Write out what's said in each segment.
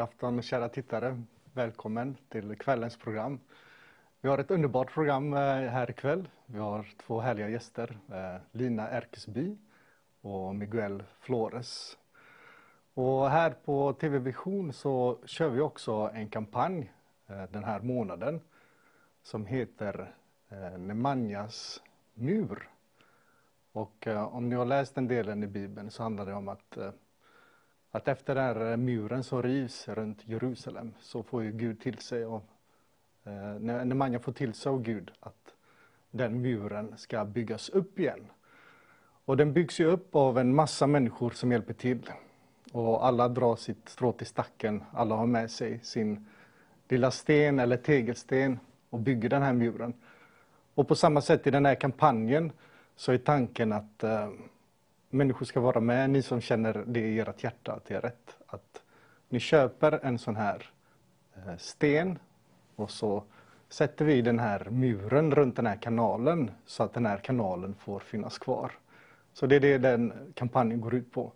God afton kära tittare. Välkommen till kvällens program. Vi har ett underbart program eh, här ikväll. Vi har två härliga gäster. Eh, Lina Erkesby och Miguel Flores. Och här på TV Vision så kör vi också en kampanj eh, den här månaden som heter Nemanjas mur. Och om ni har läst den delen i Bibeln så handlar det om att att efter den här eh, muren som rivs runt Jerusalem så får ju Gud till sig och eh, när man får till sig av Gud att den muren ska byggas upp igen. Och den byggs ju upp av en massa människor som hjälper till. Och alla drar sitt strå till stacken, alla har med sig sin lilla sten eller tegelsten och bygger den här muren. Och på samma sätt i den här kampanjen så är tanken att eh, människor ska vara med, ni som känner det i ert hjärta att det är rätt. Att ni köper en sån här eh, sten och så sätter vi den här muren runt den här kanalen så att den här kanalen får finnas kvar. Så det är det den kampanjen går ut på.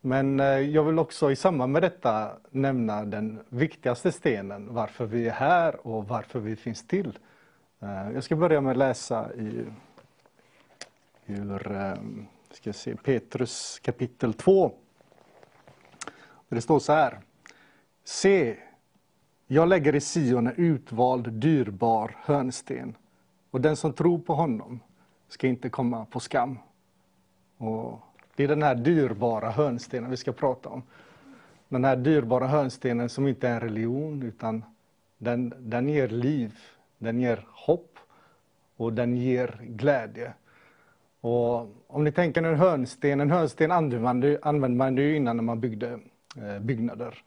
Men eh, jag vill också i samband med detta nämna den viktigaste stenen, varför vi är här och varför vi finns till. Eh, jag ska börja med att läsa i, ur vi ska se, Petrus kapitel 2. Det står så här. Se, jag lägger i Sion en utvald, dyrbar hörnsten och den som tror på honom ska inte komma på skam. Och det är den här dyrbara hörnstenen vi ska prata om. Den här dyrbara hörnstenen som inte är en religion utan den, den ger liv, den ger hopp och den ger glädje. Och om ni tänker en hörnsten, en hörnsten använde man, ju- använde innan när man byggde eh, byggnader.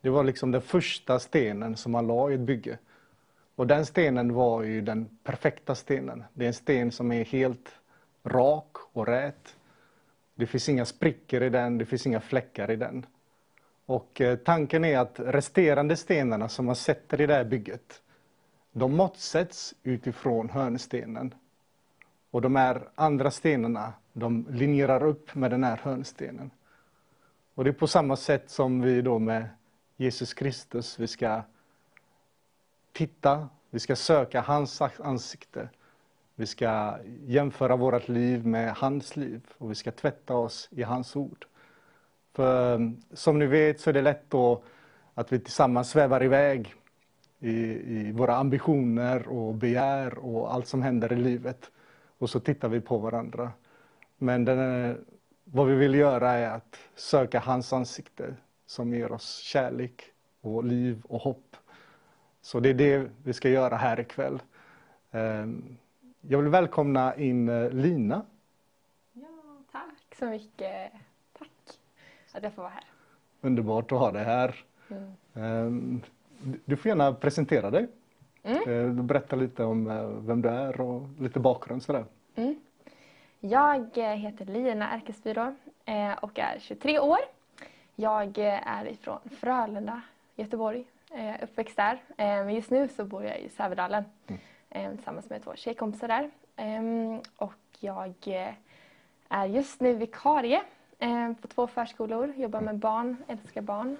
Det var liksom den första stenen som man la i ett bygge. Och den stenen var ju den perfekta stenen. Det är en sten som är helt rak och rät. Det finns inga sprickor i den, det finns inga fläckar i den. Och eh, tanken är att resterande stenarna som man sätter i det här bygget, de måttsätts utifrån hörnstenen. Och de här andra stenarna, de linjerar upp med den här hörnstenen. Och det är på samma sätt som vi då med Jesus Kristus, vi ska titta, vi ska söka hans ansikte. Vi ska jämföra vårt liv med hans liv och vi ska tvätta oss i hans ord. För mm, som ni vet så är det lätt då att vi tillsammans svävar iväg i, i våra ambitioner och begär och allt som händer i livet. Och så tittar vi på varandra. Men den vad vi vill göra är att söka hans ansikte som ger oss kärlek och liv och hopp. Så det är det vi ska göra här ikväll. Ehm, Jag vill välkomna in eh, Lina. Ja, tack så mycket. Tack att jag får vara här. Underbart att ha dig här. Mm. Ehm, Du får gärna presentera dig. Mm. Eh, Berätta lite om eh, vem du är och lite bakgrund sådär. Mm. Jag eh, heter Lina Ärkesby då, eh, och är 23 år. Jag eh, är ifrån Frölunda, Göteborg, uppväxt där. Men just nu så bor jag i Sävedalen Mm. tillsammans med två tjejkompisar där. Ehm, Och jag är just nu vikarie på två förskolor, jobbar med barn, älskar barn.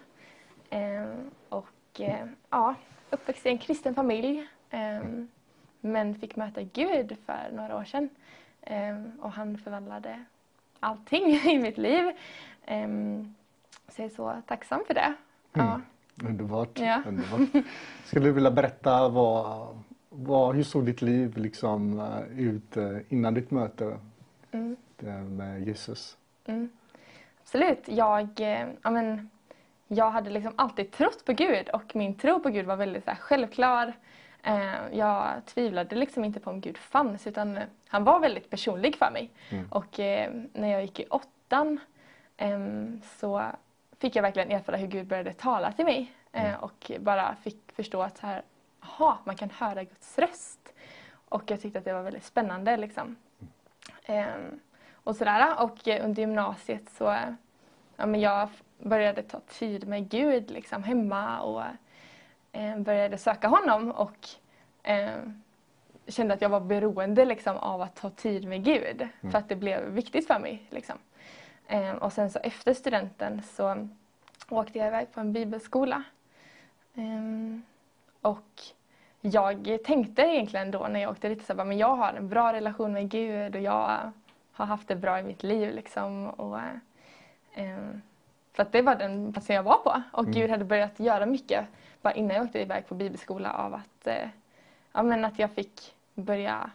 Ehm, Och ja, uppväxt i en kristen familj. ehm, Men fick möta Gud för några år sedan. Ehm, Och han förvandlade allting i mitt liv. Ehm, Så jag är så tacksam för det. Ja. Underbart. Ja. Underbart. Skulle du vilja berätta vad, vad, hur såg ditt liv liksom eh, ut eh, innan ditt möte Mm. med Jesus? Mm. Absolut. Jag, eh, ja, men, jag hade liksom alltid trott på Gud och min tro på Gud var väldigt så här, självklar. Eh, jag tvivlade liksom inte på om Gud fanns utan han var väldigt personlig för mig. Mm. Och eh, när jag gick i åttan em, så fick jag verkligen erfara hur Gud började tala till mig eh, Mm. och bara fick förstå att så här, aha, man kan höra Guds röst. Och jag tyckte att det var väldigt spännande. Liksom. Ehm, och sådär. Och under gymnasiet så ja, men jag började ta tid med Gud liksom, hemma och började söka honom och eh, kände att jag var beroende liksom, av att ta tid med Gud för att det blev viktigt för mig. Liksom. Eh, och sen så efter studenten så åkte jag iväg på en bibelskola. Och jag tänkte egentligen då när jag åkte dit så men jag har en bra relation med Gud och jag har haft det bra i mitt liv liksom. Och, för att det var den platsen jag var på och mm. Gud hade börjat göra mycket bara innan jag åkte iväg på bibelskola av att, eh, ja, men att jag fick börja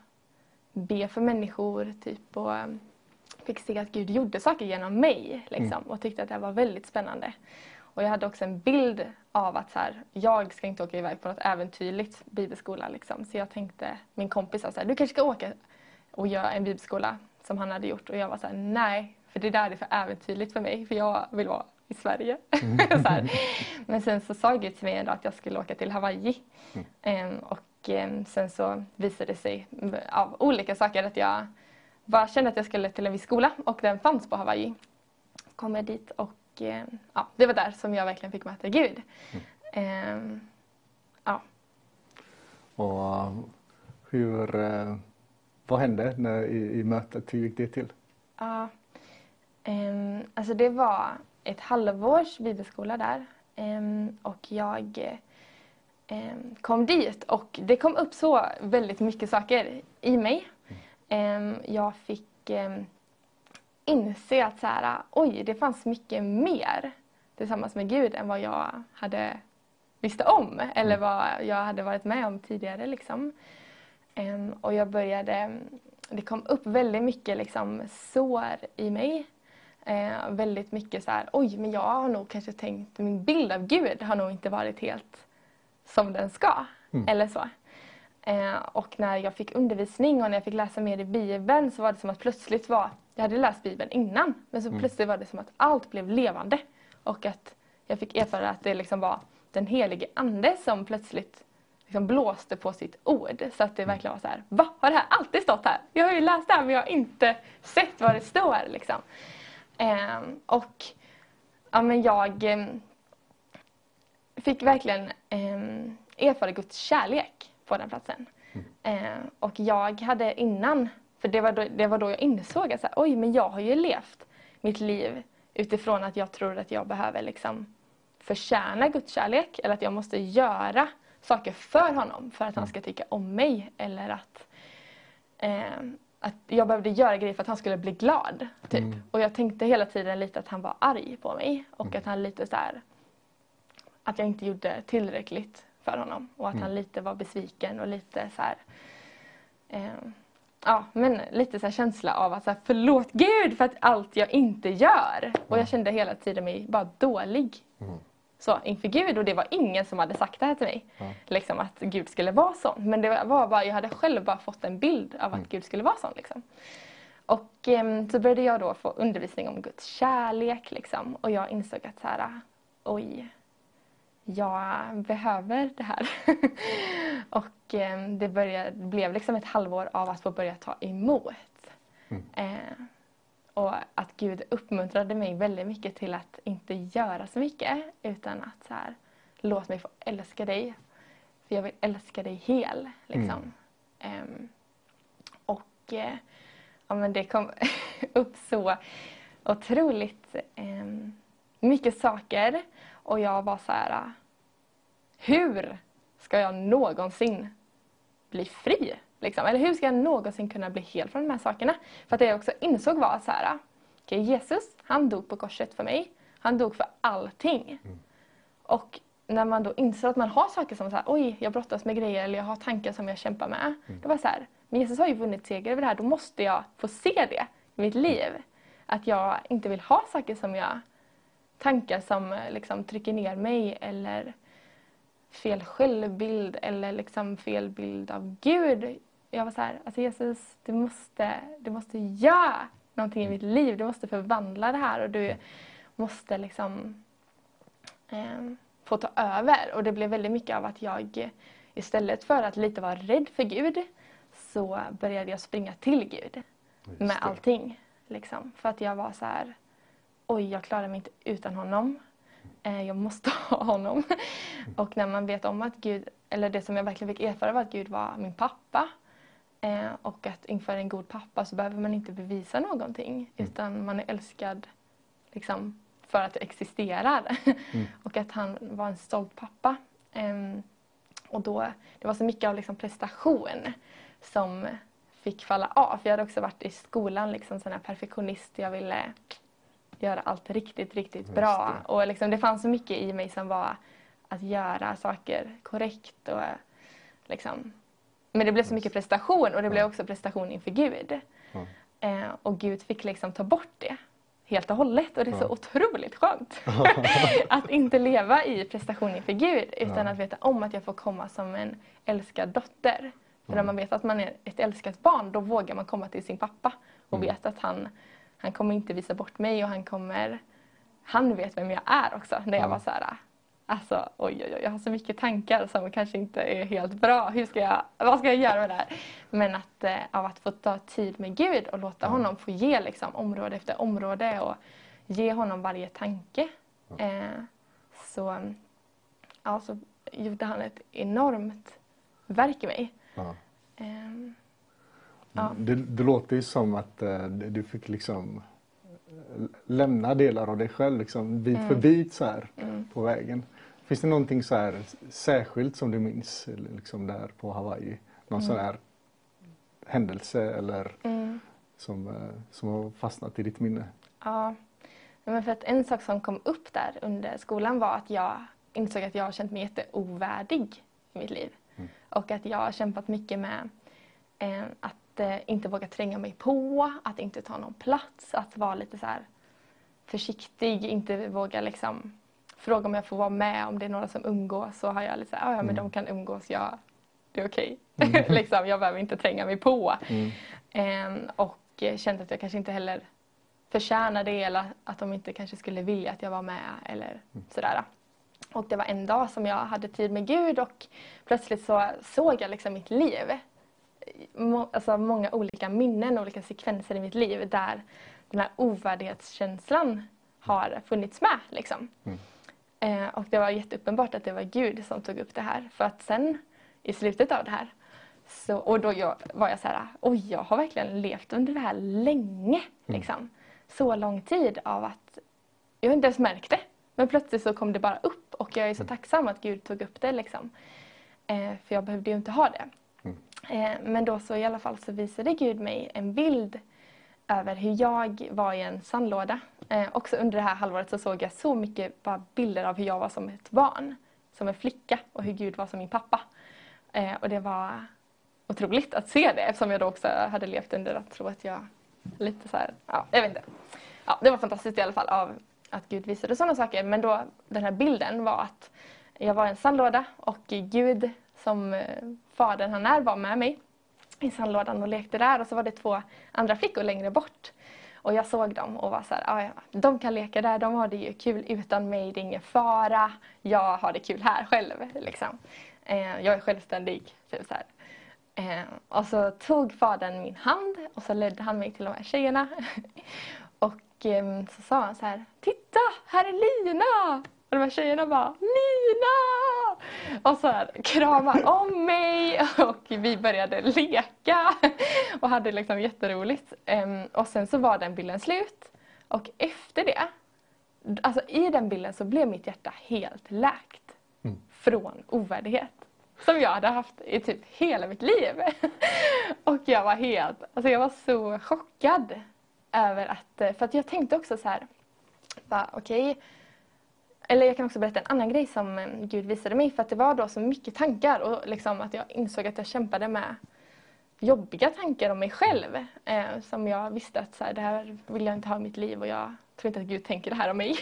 be för människor typ och ehm, fick se att Gud gjorde saker genom mig liksom, mm. och tyckte att det var väldigt spännande. Och jag hade också en bild av att så här, jag ska inte åka iväg på något äventyrligt bibelskola. Liksom. Så jag tänkte, min kompis sa så här, du kanske ska åka och göra en bibelskola som han hade gjort. Och jag var så här, nej, för det där är för äventyrligt för mig, för jag vill vara i Sverige. Mm. Men sen så sa Gud till mig att jag skulle åka till Hawaii. Mm. Ehm, och ehm, sen så visade det sig av olika saker att jag bara kände att jag skulle till en viss skola och den fanns på Hawaii. Kom jag dit och eh, ja, det var där som jag verkligen fick möta Gud. Mm. Ehm, ja. Och hur, eh, vad hände när, i, i mötet? Hur gick det till? Ja, alltså det var ett halvårs bibelskola där um, och jag um, kom dit och det kom upp så väldigt mycket saker i mig. Mm. jag fick inse att så här, oj, det fanns mycket mer tillsammans med Gud än vad jag hade visste om eller mm. vad jag hade varit med om tidigare. Liksom. Och jag började, det kom upp väldigt mycket liksom, sår i mig. Uh, väldigt mycket så här, oj, men jag har nog kanske tänkt, min bild av Gud har nog inte varit helt som den ska. Mm. Eller så. Uh, och när jag fick undervisning och när jag fick läsa mer i Bibeln så var det som att plötsligt var jag hade läst Bibeln innan, men så mm. plötsligt var det som att allt blev levande. Och att jag fick erfara att det liksom var den helige Ande som plötsligt liksom blåste på sitt ord. Så att det mm. verkligen var så här, va? Har det här alltid stått här? Jag har ju läst det här men jag har inte sett vad det står. Liksom. Um, och ja, men jag um, fick verkligen um, erfara Guds kärlek på den platsen. Mm. och jag hade innan för det var då, det var då jag insåg att så här, oj, men jag har ju levt mitt liv utifrån att jag tror att jag behöver liksom förtjäna Guds kärlek eller att jag måste göra saker för honom för att han ska tycka om mig eller att, eh, att jag behövde göra grejer för att han skulle bli glad. Typ. Mm. Och jag tänkte hela tiden lite att han var arg på mig och mm. att han lite så här, att jag inte gjorde tillräckligt för honom och att mm. han lite var besviken och lite så här, eh, ja, men lite så känsla av att så här, förlåt Gud för att allt jag inte gör. Mm. Och jag kände hela tiden mig bara dålig. Så inför Gud och det var ingen som hade sagt det här till mig. Mm. Liksom att Gud skulle vara sån. Men det var bara, jag hade själv bara fått en bild av att mm. Gud skulle vara sån. Liksom. Och eh, så började jag då få undervisning om Guds kärlek liksom. Och jag insåg att så här, oj, jag behöver det här. och eh, det, började, blev liksom ett halvår av att få börja ta emot. Mm. Eh, och att Gud uppmuntrade mig väldigt mycket till att inte göra så mycket utan att så här, låt mig få älska dig. För jag vill älska dig hel. Liksom. Mm. Um, och eh, ja, men det kom upp så otroligt um, mycket saker och jag var så här, hur ska jag någonsin bli fri? Liksom? Eller hur ska jag någonsin kunna bli hel från de här sakerna? För att det jag också insåg var så här, okay, Jesus, han dog på korset för mig. Han dog för allting. Mm. Och när man då inser att man har saker som så här, oj, jag brottas med grejer eller jag har tankar som jag kämpar med. Mm. Det var så här, men Jesus har ju vunnit seger över det här, då måste jag få se det i mitt liv. Att jag inte vill ha saker som jag, tankar som liksom trycker ner mig eller fel självbild eller liksom fel bild av Gud. Jag var så här, alltså Jesus, du måste, du måste göra någonting i mitt liv. Du måste förvandla det här och du måste liksom eh, få ta över. Och det blev väldigt mycket av att jag istället för att lite vara rädd för Gud så började jag springa till Gud med allting. Liksom. För att jag var så här, oj jag klarar mig inte utan honom. Eh, jag måste ha honom. Och när man vet om att Gud, eller det som jag verkligen fick erfara var att Gud var min pappa. Eh, och att inför en god pappa så behöver man inte bevisa någonting mm. utan man är älskad liksom, för att jag existerar. Mm. och att han var en stolt pappa. Um, och då, det var så mycket av liksom prestation som fick falla av. För jag hade också varit i skolan liksom sån här perfektionist. Jag ville göra allt riktigt, riktigt bra. Det. Och liksom, det fanns så mycket i mig som var att göra saker korrekt. Och, liksom. Men det blev så mycket prestation och det blev också prestation inför Gud. Mm. Eh, och Gud fick liksom ta bort det helt och hållet och det är så otroligt skönt. att inte leva i prestation inför Gud utan att veta om att jag får komma som en älskad dotter. För när man vet att man är ett älskat barn då vågar man komma till sin pappa och mm. vet att han, han kommer inte visa bort mig och han kommer han vet vem jag är också. När jag var så här, Alltså oj, oj, oj, jag har så mycket tankar som kanske inte är helt bra. Hur ska jag, vad ska jag göra med det här? Men att, eh, av att få ta tid med Gud och låta ja. honom få ge liksom, område efter område och ge honom varje tanke. Eh, så, ja, så gjorde han ett enormt verk i mig. Ja. Eh, ja. Det, det, låter ju som att eh, du fick liksom eh, lämna delar av dig själv liksom, bit mm. för bit så här mm. på vägen. Finns det någonting så här särskilt som du minns liksom där på Hawaii? Någon mm. sån här händelse eller mm. som, eh, som har fastnat i ditt minne? Ja, men för att en sak som kom upp där under skolan var att jag insåg att jag har känt mig jätteovärdig i mitt liv. Mm. Och att jag har kämpat mycket med eh, att eh, inte våga tränga mig på, att inte ta någon plats, att vara lite så försiktig, inte våga liksom fråga om jag får vara med om det är några som umgås så har jag lite såhär, ja men mm. de kan umgås, ja, det är okej. Okay. Mm. liksom, jag behöver inte tränga mig på. Mm. Ehm, och kände att jag kanske inte heller förtjänar det eller att de inte kanske skulle vilja att jag var med eller mm. sådär. Och det var en dag som jag hade tid med Gud och plötsligt så såg jag liksom mitt liv. Må, alltså många olika minnen, olika sekvenser i mitt liv där den här ovärdighetskänslan har funnits med. Liksom. Mm. Eh, och det var jätteuppenbart att det var Gud som tog upp det här. För att sen i slutet av det här så, och då jag, var jag så här, oj jag har verkligen levt under det här länge. Mm. Liksom. Så lång tid av att jag inte ens märkt det. Men plötsligt så kom det bara upp och jag är så mm. tacksam att Gud tog upp det. Liksom. Eh, för jag behövde ju inte ha det. Mm. Eh, men då så i alla fall så visade Gud mig en bild över hur jag var i en sandlåda. Eh, också under det här halvåret så såg jag så mycket bara bilder av hur jag var som ett barn, som en flicka och hur Gud var som min pappa. Eh, och det var otroligt att se det eftersom jag då också hade levt under att tro att jag lite så här, ja, jag vet inte. Ja, det var fantastiskt i alla fall av att Gud visade sådana saker. Men då den här bilden var att jag var i en sandlåda och Gud som eh, fadern han är var med mig i sandlådan och lekte där och så var det två andra flickor längre bort. Och jag såg dem och var så här, ah, ja, de kan leka där, de har det ju kul utan mig, det är ingen fara. Jag har det kul här själv. Liksom. Eh, jag är självständig. Typ så eh, och så tog fadern min hand och så ledde han mig till de här tjejerna. och eh, så sa han så här, titta, här är Lina! Och de här tjejerna bara Lina! Och så här, kramade om mig och vi började leka och hade liksom jätteroligt. Um, och sen så var den bilden slut och efter det, alltså i den bilden så blev mitt hjärta helt läkt mm. från ovärdighet. Som jag hade haft i typ hela mitt liv. och jag var helt, alltså jag var så chockad över att, för att jag tänkte också så här, okej okay, eller jag kan också berätta en annan grej som eh, Gud visade mig för att det var då så mycket tankar och liksom att jag insåg att jag kämpade med jobbiga tankar om mig själv eh, som jag visste att så här, det här vill jag inte ha i mitt liv och jag tror inte att Gud tänker det här om mig.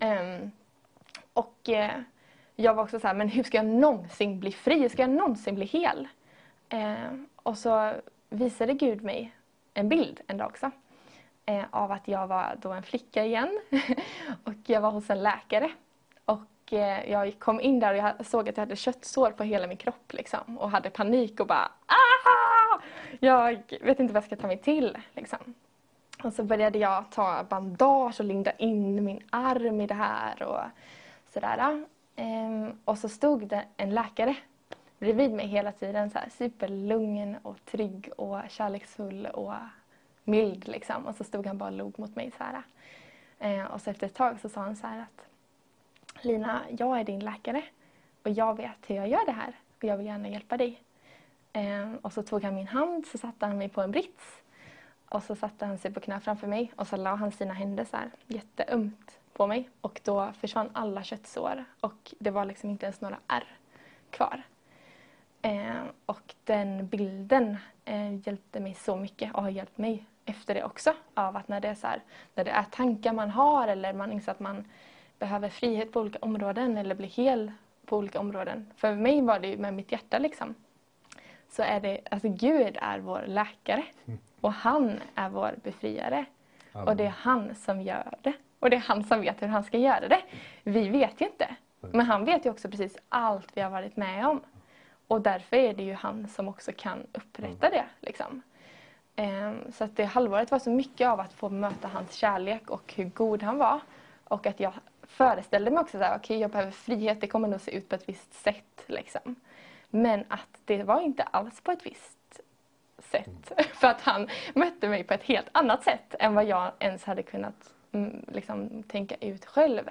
Mm. um, och eh, jag var också så här, men hur ska jag någonsin bli fri? Hur ska jag någonsin bli hel? Eh, och så visade Gud mig en bild en dag också eh, av att jag var då en flicka igen och jag var hos en läkare. Och eh, jag kom in där och jag såg att jag hade köttsår på hela min kropp liksom, och hade panik och bara ah! Jag vet inte vad jag ska ta mig till. Liksom. Och så började jag ta bandage och linda in min arm i det här och sådär. Ehm, och så stod det en läkare bredvid mig hela tiden, så här, superlugn och trygg och kärleksfull och mild liksom. Och så stod han bara och log mot mig så här. Eh, och så efter ett tag så sa han så här att Lina, jag är din läkare och jag vet hur jag gör det här och jag vill gärna hjälpa dig. Eh, och så tog han min hand, så satte han mig på en brits och så satte han sig på knä framför mig och så la han sina händer så här jätteömt på mig och då försvann alla köttsår och det var liksom inte ens några ärr kvar. Eh, och den bilden eh, hjälpte mig så mycket och har hjälpt mig efter det också. Av att när det är, så här, när det är tankar man har eller man inser att man behöver frihet på olika områden eller bli hel på olika områden. För mig var det med mitt hjärta liksom. Så är det, alltså Gud är vår läkare och han är vår befriare. Amen. Och det är han som gör det. Och det är han som vet hur han ska göra det. Vi vet ju inte. Men han vet ju också precis allt vi har varit med om. Och därför är det ju han som också kan upprätta det. Liksom. Ehm, så att det halvåret var så mycket av att få möta hans kärlek och hur god han var. Och att jag föreställde mig också att okej okay, jag behöver frihet, det kommer nog se ut på ett visst sätt. Liksom. Men att det var inte alls på ett visst sätt. För att han mötte mig på ett helt annat sätt än vad jag ens hade kunnat mm, liksom, tänka ut själv.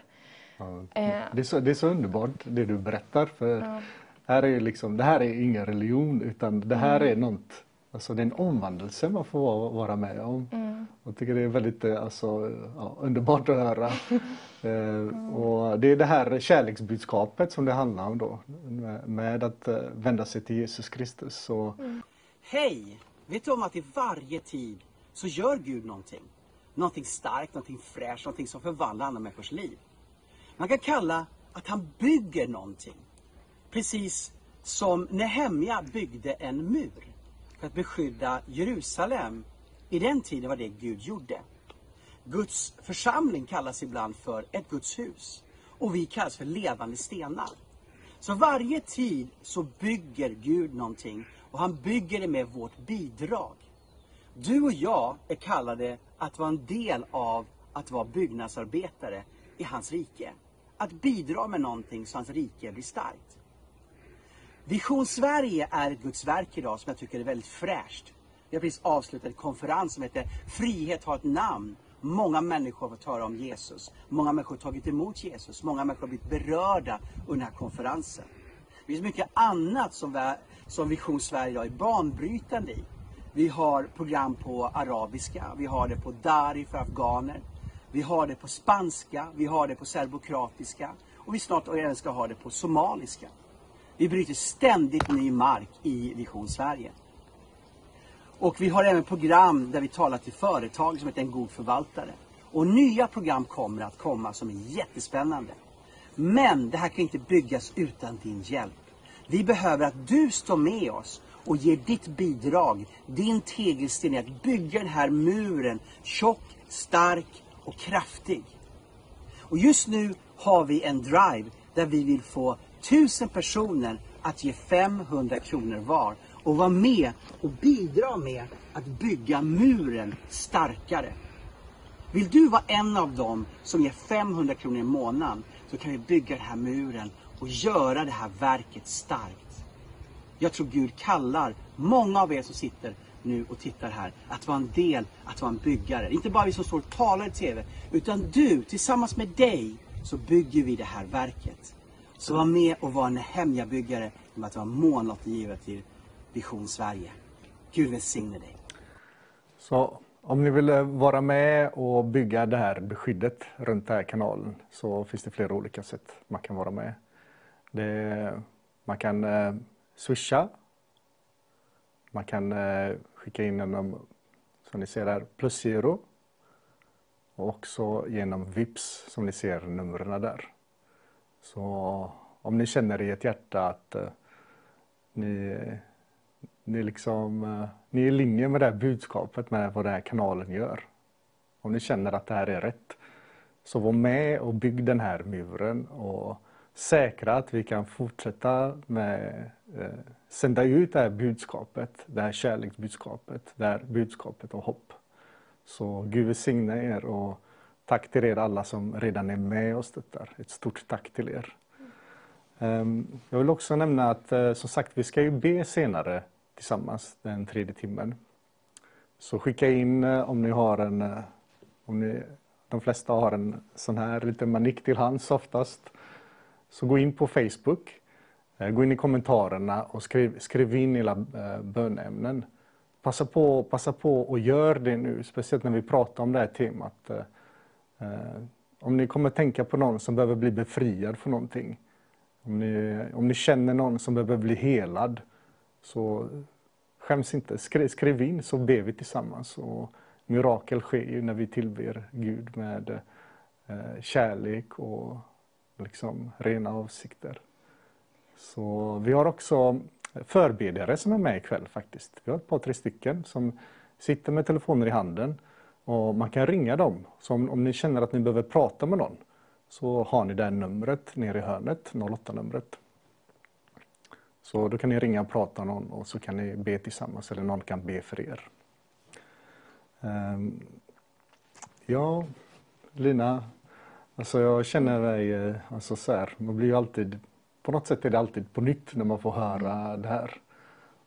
Ja, eh. det, är så, det är så underbart det du berättar. För ja. här är liksom, det här är ingen religion utan det här mm. är något Alltså det är en omvandelse man får vara med om. Mm. Jag tycker det är väldigt eh, alltså, ja, underbart att höra. mm. och det är det här kärleksbudskapet som det handlar om då. Med, att uh, vända sig till Jesus Kristus. Så... Mm. Hej! Vet du om att i varje tid så gör Gud någonting? Någonting starkt, någonting fräscht, någonting som förvandlar andra människors liv. Man kan kalla att han bygger någonting. Precis som Nehemja byggde en mur för att beskydda Jerusalem. I den tiden var det Gud gjorde. Guds församling kallas ibland för ett Guds hus. Och vi kallas för levande stenar. Så varje tid så bygger Gud någonting och han bygger det med vårt bidrag. Du och jag är kallade att vara en del av att vara byggnadsarbetare i hans rike. Att bidra med någonting så hans rike blir starkt. Vision Sverige är ett Guds verk idag som jag tycker är väldigt fräscht. Vi har precis avslutat en konferens som heter Frihet har ett namn. Många människor har fått höra om Jesus. Många människor har tagit emot Jesus. Många människor har blivit berörda under den här konferensen. Det finns mycket annat som, som Vision Sverige idag är banbrytande i. Vi har program på arabiska, vi har det på dari för afghaner. Vi har det på spanska, vi har det på serbokratiska och vi snart även ska ha det på somaliska. Vi bryter ständigt ny mark i Vision Sverige. Och vi har även program där vi talar till företag som heter En god förvaltare. Och nya program kommer att komma som är jättespännande. Men det här kan inte byggas utan din hjälp. Vi behöver att du står med oss och ger ditt bidrag, din tegelsten i att bygga den här muren tjock, stark och kraftig. Och just nu har vi en drive där vi vill få tusen personer att ge 500 kronor var och vara med och bidra med att bygga muren starkare. Vill du vara en av dem som ger 500 kronor i månaden så kan vi bygga den här muren och göra det här verket starkt. Jag tror Gud kallar många av er som sitter nu och tittar här att vara en del, att vara en byggare. Inte bara vi som står och talar i TV, utan du, tillsammans med dig, så bygger vi det här verket. Så var med och var en hemjabyggare genom att vara månlottegivare till Vision Sverige. Gud välsigne dig. Så om ni vill eh, vara med och bygga det här beskyddet runt den här kanalen så finns det flera olika sätt man kan vara med. Det, man kan eh, swisha. Man kan eh, skicka in en, eh, som ni ser här, plusgiro. Och också genom VIPS som ni ser numren där. Så om ni känner i ert hjärta att eh, ni, ni, liksom, eh, ni är i linje med det här budskapet med vad den här kanalen gör. Om ni känner att det här är rätt. Så var med och bygg den här muren och säkra att vi kan fortsätta med eh, sända ut det här budskapet, det här kärleksbudskapet, det här budskapet och hopp. Så Gud välsigne er och Tack till er alla som redan är med och stöttar. Ett stort tack till er. Ehm, jag vill också nämna att eh, som sagt vi ska ju be senare tillsammans den tredje timmen. Så skicka in eh, om ni har en, eh, om ni de flesta har en sån här liten manik till hands oftast. Så gå in på Facebook, gå in i kommentarerna och skriv, skriv in era bönämnen. Passa på, passa på och gör det nu, speciellt när vi pratar om det här temat. Eh, om ni kommer tänka på någon som behöver bli befriad från någonting, om ni, om ni känner någon som behöver bli helad, så skäms inte. Skriv, skriv in så ber vi tillsammans. Och mirakel sker ju när vi tillber Gud med eh, kärlek och liksom rena avsikter. Så vi har också förbedjare som är med ikväll faktiskt. Vi har ett par, tre stycken som sitter med telefoner i handen och man kan ringa dem. Så om, om ni känner att ni behöver prata med någon så har ni det numret nere i hörnet, 08-numret. Så då kan ni ringa och prata med någon och så kan ni be tillsammans eller någon kan be för er. Um, ja, Lina, alltså jag känner dig, eh, alltså så här, man blir ju alltid, på något sätt är det alltid på nytt när man får höra det här.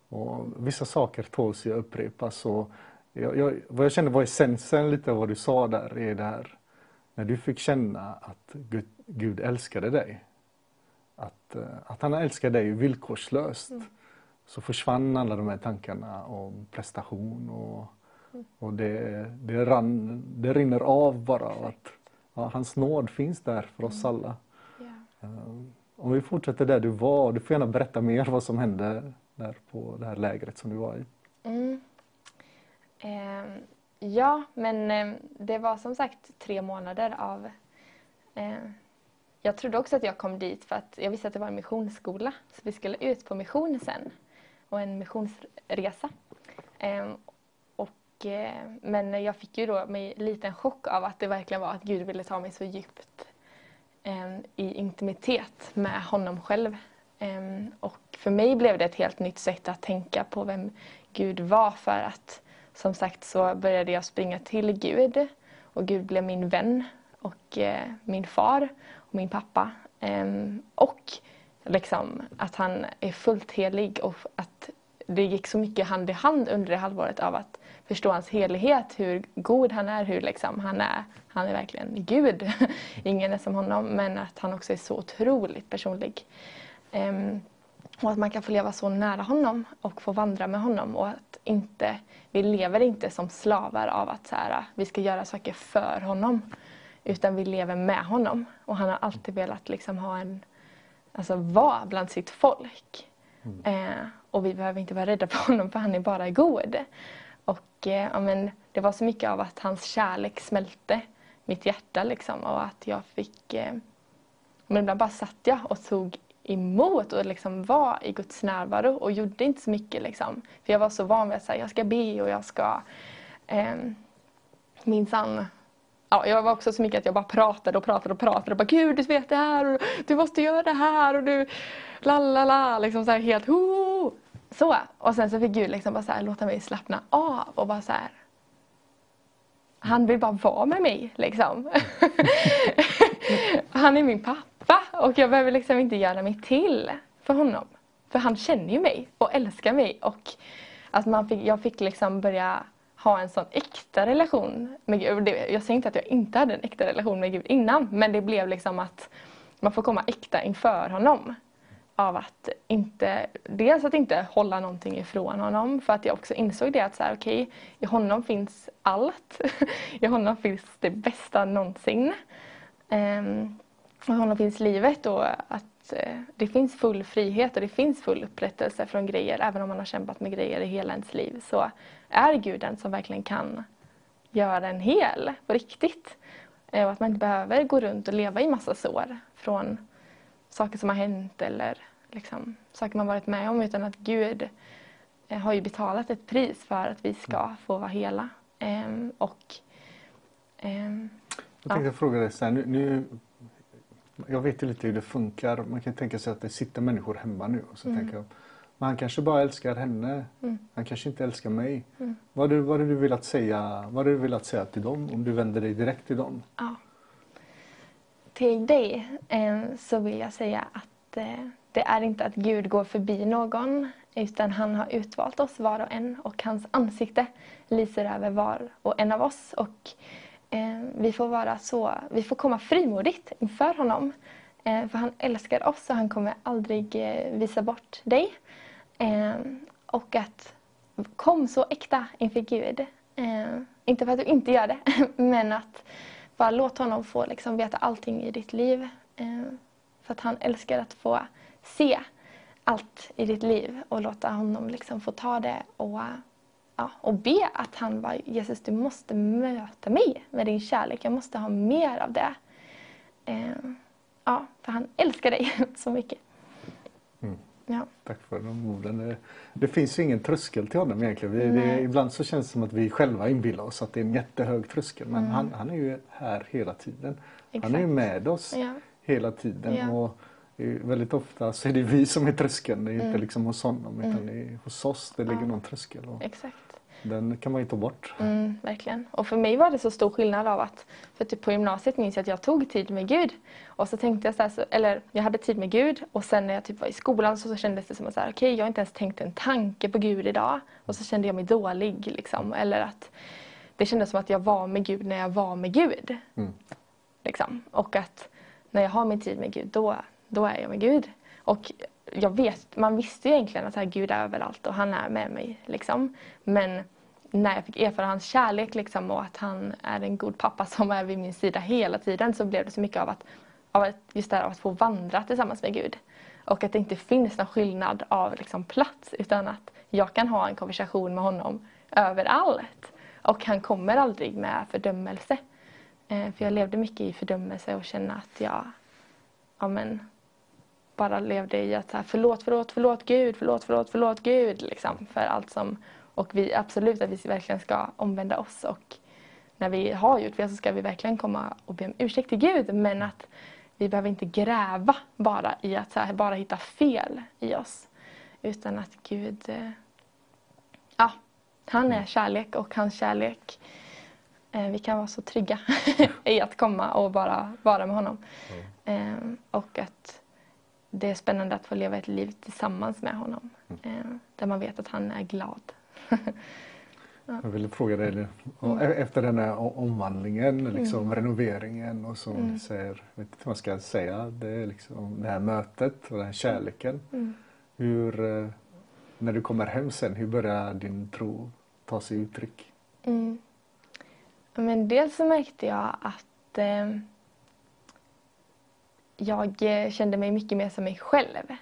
Och vissa saker tåls ju upprepas. Och jag, jag, vad jag kände var essensen lite av vad du sa där är det här när du fick känna att Gud, Gud älskade dig. Att, eh, att han älskar dig villkorslöst. Mm. Så försvann alla de här tankarna om prestation och, mm. och det, det, rann, det rinner av bara. Att, ja, hans nåd finns där för oss mm. alla. Yeah. Um, om vi fortsätter där du var, du får gärna berätta mer vad som hände där på det här lägret som du var i. Mm. Eh, ja, men eh, det var som sagt tre månader av eh, jag trodde också att jag kom dit för att jag visste att det var en missionsskola. Så vi skulle ut på mission sen och en missionsresa. Eh, och, eh, men jag fick ju då mig en liten chock av att det verkligen var att Gud ville ta mig så djupt eh, i intimitet med honom själv. Ehm, och för mig blev det ett helt nytt sätt att tänka på vem Gud var för att som sagt så började jag springa till Gud och Gud blev min vän och eh, min far och min pappa. Ehm, och liksom att han är fullt helig och att det gick så mycket hand i hand under det halvåret av att förstå hans helighet, hur god han är, hur liksom han är, han är verkligen Gud. Ingen är som honom, men att han också är så otroligt personlig. Um, och att man kan få leva så nära honom och få vandra med honom och att inte, vi lever inte som slavar av att så här, vi ska göra saker för honom. Utan vi lever med honom. Och han har alltid velat liksom ha en, alltså vara bland sitt folk. Mm. Eh, och vi behöver inte vara rädda för honom för han är bara god. Och eh, ja, men, det var så mycket av att hans kärlek smälte mitt hjärta liksom och att jag fick eh, men ibland bara satt jag och tog emot och liksom var i Guds närvaro och gjorde inte så mycket. Liksom. För jag var så van vid att säga jag ska be och jag ska eh, minsann ja, jag var också så mycket att jag bara pratade och pratade och pratade och bara Gud du vet det här och du måste göra det här och du la la la liksom så här helt ho så och sen så fick Gud liksom bara så här, låta mig slappna av och bara så här han vill bara vara med mig liksom. han är min pappa och jag behöver liksom inte göra mig till för honom. För han känner ju mig och älskar mig och att man fick, jag fick liksom börja ha en sån äkta relation med Gud. Jag säger inte att jag inte hade en äkta relation med Gud innan men det blev liksom att man får komma äkta inför honom. Av att inte, dels att inte hålla någonting ifrån honom för att jag också insåg det att så här, okay, i honom finns allt. I honom finns det bästa någonsin. Um, i honom finns livet och att uh, det finns full frihet och det finns full upprättelse från grejer även om man har kämpat med grejer i hela ens liv. Så är Gud den som verkligen kan göra en hel på riktigt. Eh, och att man inte behöver gå runt och leva i massa sår från saker som har hänt eller liksom, saker man varit med om utan att Gud eh, har ju betalat ett pris för att vi ska mm. få vara hela. Ehm, och, ehm, jag tänkte ja. fråga dig så här, nu, nu, jag vet ju lite hur det funkar. Man kan tänka sig att det sitter människor hemma nu och så mm. tänker jag men han kanske bara älskar henne. Mm. Han kanske inte älskar mig. Mm. Vad hade du velat säga, vad du velat säga till dem om du vänder dig direkt till dem? Ja. Till dig eh, så vill jag säga att eh, det är inte att Gud går förbi någon utan han har utvalt oss var och en och hans ansikte lyser över var och en av oss. Och Eh, vi får vara så, vi får komma frimodigt inför honom. Eh, för han älskar oss och han kommer aldrig eh, visa bort dig. Eh, och att kom så äkta inför Gud. Eh, inte för att du inte gör det, men att bara låt honom få liksom veta allting i ditt liv. Eh, för att han älskar att få se allt i ditt liv och låta honom liksom få ta det och, ja, och be att han bara, Jesus du måste möta mig med din kärlek. Jag måste ha mer av det. Eh, ja, för han älskar dig så mycket. Mm. Ja. Tack för de orden. Det, finns ju ingen tröskel till honom egentligen. Vi, det, ibland så känns det som att vi själva inbillar oss att det är en jättehög tröskel. Men han, han är ju här hela tiden. Han är ju Exakt. med oss Ja. hela tiden. Ja. Och väldigt ofta så är det vi som är tröskeln. Det är inte Mm. liksom hos honom utan är hos oss det ligger någon tröskel. Och Exakt. Den kan man ju ta bort. Mm, verkligen. Och för mig var det så stor skillnad av att, för typ på gymnasiet minns jag att jag tog tid med Gud. Och så tänkte jag så här, så, eller jag hade tid med Gud och sen när jag typ var i skolan så, så kändes det som att så här, okej jag har inte ens tänkt en tanke på Gud idag. Och så kände jag mig dålig liksom. Eller att det kändes som att jag var med Gud när jag var med Gud. Mm. Liksom. Och att när jag har min tid med Gud, då, då är jag med Gud. Och jag vet, man visste ju egentligen att här, Gud är överallt och han är med mig. Liksom. Men när jag fick erfara hans kärlek liksom, och att han är en god pappa som är vid min sida hela tiden så blev det så mycket av att, av att just det här av att få vandra tillsammans med Gud. Och att det inte finns någon skillnad av liksom, plats utan att jag kan ha en konversation med honom överallt. Och han kommer aldrig med fördömelse. Eh, för jag levde mycket i fördömelse och kände att jag ja, men, bara levde i att så här, förlåt, förlåt, förlåt Gud, förlåt, förlåt, förlåt Gud. Liksom, för allt som, och vi, absolut att vi verkligen ska omvända oss. Och när vi har gjort fel så ska vi verkligen komma och be om ursäkt till Gud. Men att vi behöver inte gräva bara i att så här, bara hitta fel i oss. Utan att Gud, eh, ja, han är kärlek och hans kärlek Eh, vi kan vara så trygga i att komma och bara vara med honom. Eh, och att det är spännande att få leva ett liv tillsammans med honom. Eh, där man vet att han är glad. Jag ville fråga dig, Mm. e- efter den här omvandlingen, liksom renoveringen och så, Mm. säger, vet inte vad man ska säga, det är liksom det här mötet och den här kärleken. Mm. Hur, eh, när du kommer hem sen, hur börjar din tro ta sig uttryck? Mm. Men dels så märkte jag att eh, jag eh, kände mig mycket mer som mig själv.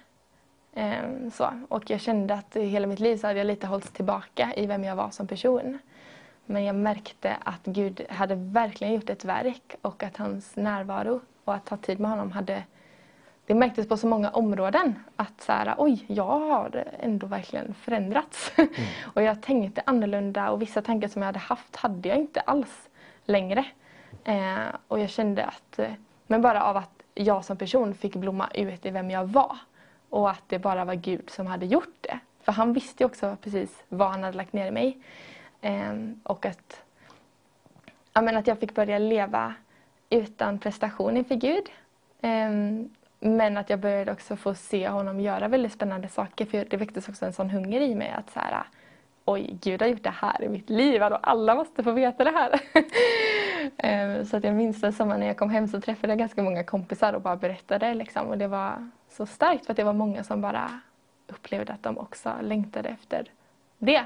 Eh, så. Och jag kände att i hela mitt liv så hade jag lite hållits tillbaka i vem jag var som person. Men jag märkte att Gud hade verkligen gjort ett verk och att hans närvaro och att ha tid med honom hade det märktes på så många områden att så här, oj, jag har ändå verkligen förändrats. och jag tänkte annorlunda och vissa tankar som jag hade haft hade jag inte alls längre. Eh, och jag kände att, eh, men bara av att jag som person fick blomma ut i vem jag var. Och att det bara var Gud som hade gjort det. För han visste ju också precis vad han hade lagt ner i mig. Eh, och att, ja, men att jag fick börja leva utan prestation inför Gud. Ehm, men att jag började också få se honom göra väldigt spännande saker. För det väcktes också en sån hunger i mig att så här, oj, Gud har gjort det här i mitt liv. Alla måste få veta det här. Eh, så att jag minns det som att när jag kom hem så träffade jag ganska många kompisar och bara berättade. Liksom. Och det var så starkt för att det var många som bara upplevde att de också längtade efter det.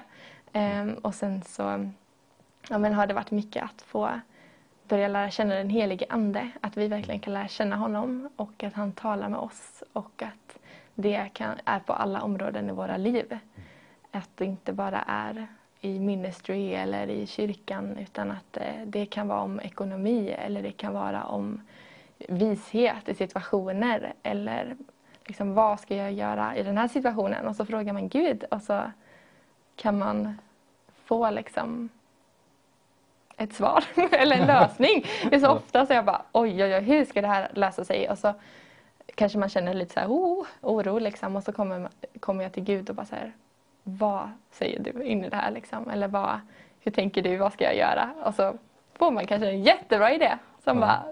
Ehm, och sen så ja, men har det varit mycket att få börja lära känna den helige Ande. Att vi verkligen kan lära känna honom och att han talar med oss och att det kan, är på alla områden i våra liv. Att det inte bara är i ministry eller i kyrkan utan att eh, det kan vara om ekonomi eller det kan vara om vishet i situationer eller liksom, vad ska jag göra i den här situationen? Och så frågar man Gud och så kan man få liksom ett svar eller en lösning. Det är så ofta så jag bara oj, oj, oj, hur ska det här lösa sig? Och så kanske man känner lite så här, oh, oro liksom och så kommer, kommer jag till Gud och bara så här, vad säger du in i det här liksom? Eller vad, hur tänker du, vad ska jag göra? Och så får man kanske en jättebra idé som Ja. bara,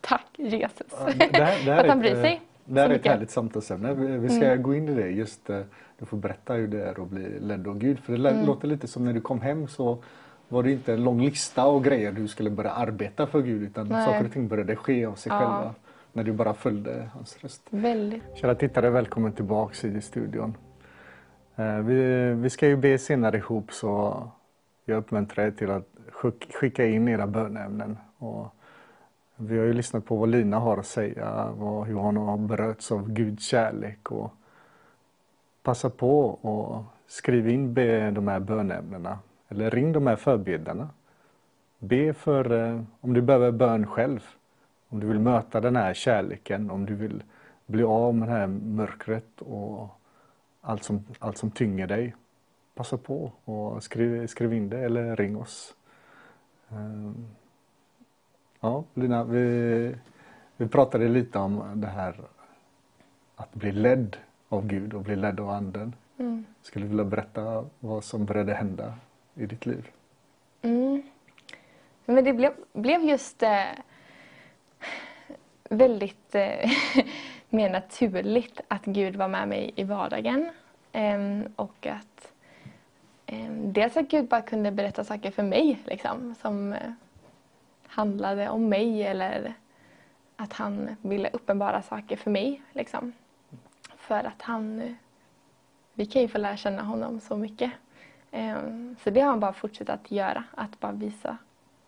tack Jesus. Ja, Det här, det här att han bryr sig. Det här är ett mycket. härligt samtalsämne. Vi ska Mm. gå in i det. Just, eh, du får berätta hur det är att bli ledd av Gud. För det Mm. låter lite som när du kom hem så var det inte en lång lista och grejer du skulle börja arbeta för Gud utan Nej. saker och ting började ske av sig Ja. själva. När du bara följde hans röst. Väldigt. Kära tittare, välkommen tillbaks i studion. Eh, vi, vi ska ju be senare ihop så jag uppmuntrar er till att skicka in era bönämnen. Och vi har ju lyssnat på vad Lina har att säga, vad, hur hon har berörts av Guds kärlek. Och passa på och skriv in be- de här bönämnena eller ring de här förbedjarna. Be för, eh, om du behöver bön själv, om du vill möta den här kärleken, om du vill bli av med det här mörkret och allt som, allt som tynger dig. Passa på och skriv, skriv in det eller ring oss. Ehm, Ja, Lina, vi, vi pratade lite om det här att bli ledd av Gud och bli ledd av Anden. Mm. Skulle du vilja berätta vad som började hända i ditt liv? Mm. Men det blev, blev just eh, väldigt eh, mer naturligt att Gud var med mig i vardagen. Ehm, och att ehm, dels att Gud bara kunde berätta saker för mig liksom, som eh, handlade om mig eller att han ville uppenbara saker för mig. Liksom. För att han, vi kan ju få lära känna honom så mycket. Ehm, så det har han bara fortsatt att göra, att bara visa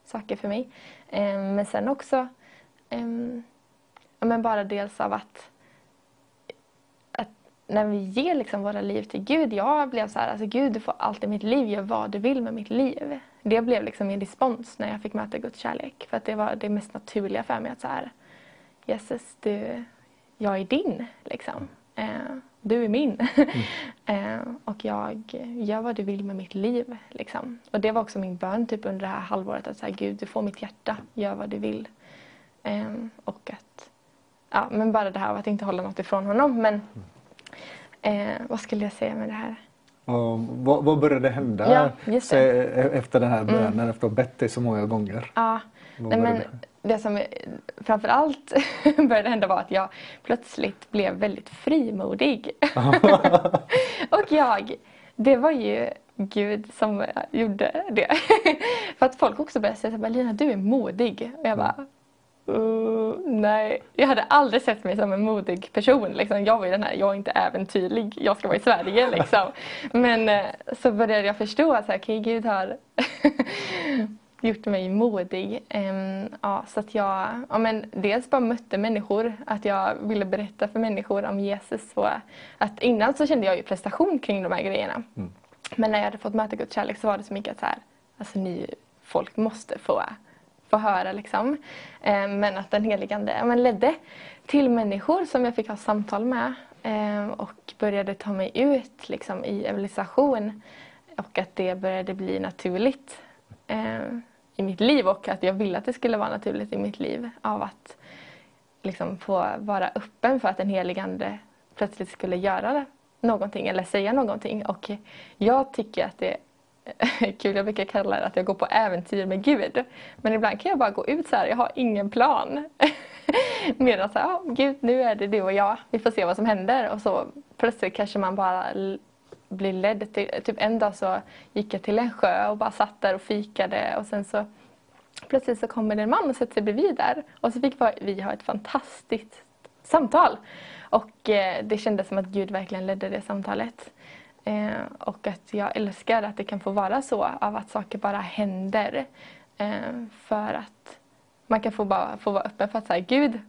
saker för mig. Men sen också men bara dels av att, att när vi ger liksom våra liv till Gud, jag blev så här, alltså Gud du får allt i mitt liv, gör vad du vill med mitt liv. Det blev liksom min respons när jag fick möta Guds kärlek. För att det var det mest naturliga för mig att så här, Jesus, du, jag är din liksom. Eh, du är min. eh, och jag gör vad du vill med mitt liv. Liksom. Och det var också min bön typ under det här halvåret. Att säga Gud, du får mitt hjärta. Gör vad du vill. Eh, och att, ja, men bara det här att inte hålla något ifrån honom. Men eh, vad skulle jag säga med det här? Och vad, vad började hända Ja. Mm. se- efter den här bönen, efter att ha bett dig så många gånger? Ja, nej, men det? som framför allt började hända var att jag plötsligt blev väldigt frimodig. och jag, det var ju Gud som gjorde det. För att folk också började säga så här, Lina du är modig. Och jag bara, "Uh, nej. Jag hade aldrig sett mig som en modig person. Liksom. Jag var ju den här, jag är inte äventyrlig, jag ska vara i Sverige. Liksom. Men eh, så började jag förstå att okay, Gud har gjort mig modig. Ehm, ja, så att jag ja, men dels bara mötte människor, att jag ville berätta för människor om Jesus. Och att innan så kände jag ju prestation kring de här grejerna. Men när jag hade fått möta Guds kärlek så var det så mycket att så här, alltså ni folk måste få, få höra liksom. Ehm, men att den heligande Ande men ledde till människor som jag fick ha samtal med ehm, och började ta mig ut liksom, i evangelisation. Och att det började bli naturligt ehm, i mitt liv och att jag ville att det skulle vara naturligt i mitt liv av att liksom få vara öppen för att den helige Ande plötsligt skulle göra någonting eller säga någonting. Och jag tycker att det kul, jag brukar kalla det att jag går på äventyr med Gud. Men ibland kan jag bara gå ut så här, jag har ingen plan. Medan så här, oh, Gud nu är det du och jag, vi får se vad som händer. Och så plötsligt kanske man bara blir ledd till, typ en dag så gick jag till en sjö och bara satt där och fikade och sen så plötsligt så kommer det en man och sätter sig bredvid där och så fick vi ha ett fantastiskt samtal. Och eh, det kändes som att Gud verkligen ledde det samtalet. Eh, och att jag älskar att det kan få vara så av att saker bara händer. Eh, för att man kan få, bara, få vara öppen för att säga Gud,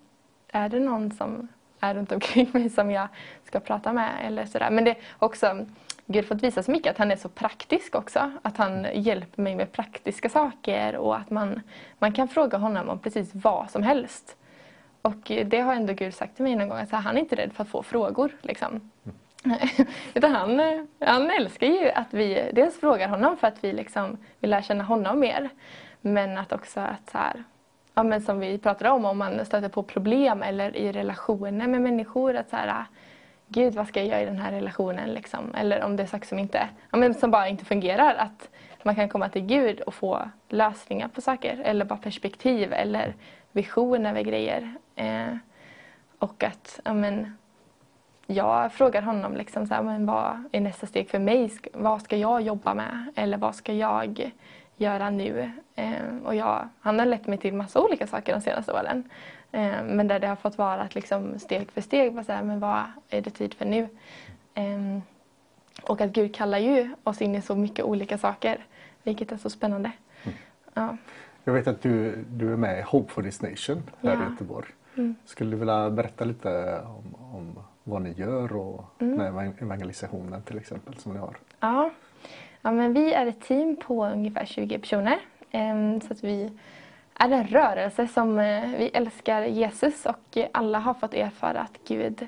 är det någon som är runt omkring mig som jag ska prata med? Eller sådär. Men det är också Gud fått visa så mycket att han är så praktisk också. Att han hjälper mig med praktiska saker och att man, man kan fråga honom om precis vad som helst. Och det har ändå Gud sagt till mig någon gång, att han är inte rädd för att få frågor. Liksom. Utan han, han älskar ju att vi dels frågar honom för att vi liksom vill lära känna honom mer. Men att också att så här, ja, men som vi pratade om, om man stöter på problem eller i relationer med människor. Att så här, Gud vad ska jag göra i den här relationen? Liksom? Eller om det är saker som, inte, ja, men som bara inte fungerar. Att man kan komma till Gud och få lösningar på saker. Eller bara perspektiv eller vision över grejer. Eh, och att ja, men, jag frågar honom liksom så här, men vad är nästa steg för mig? Vad ska jag jobba med? Eller vad ska jag göra nu. Eh, och jag, han har lett mig till massa olika saker de senaste åren. Eh, men där det har fått vara att liksom steg för steg, bara så här, men vad är det tid för nu? Eh, och att Gud kallar ju oss in i så mycket olika saker, vilket är så spännande. Mm. Ja. Jag vet att du, du är med i Hope for this Nation här Ja. i Göteborg. Mm. Skulle du vilja berätta lite om, om vad ni gör och Mm. med evangelisationen till exempel som ni har? Ja. ja, men vi är ett team på ungefär 20 personer. Ehm, Så att vi är en rörelse som eh, vi älskar Jesus och eh, alla har fått erfara att Gud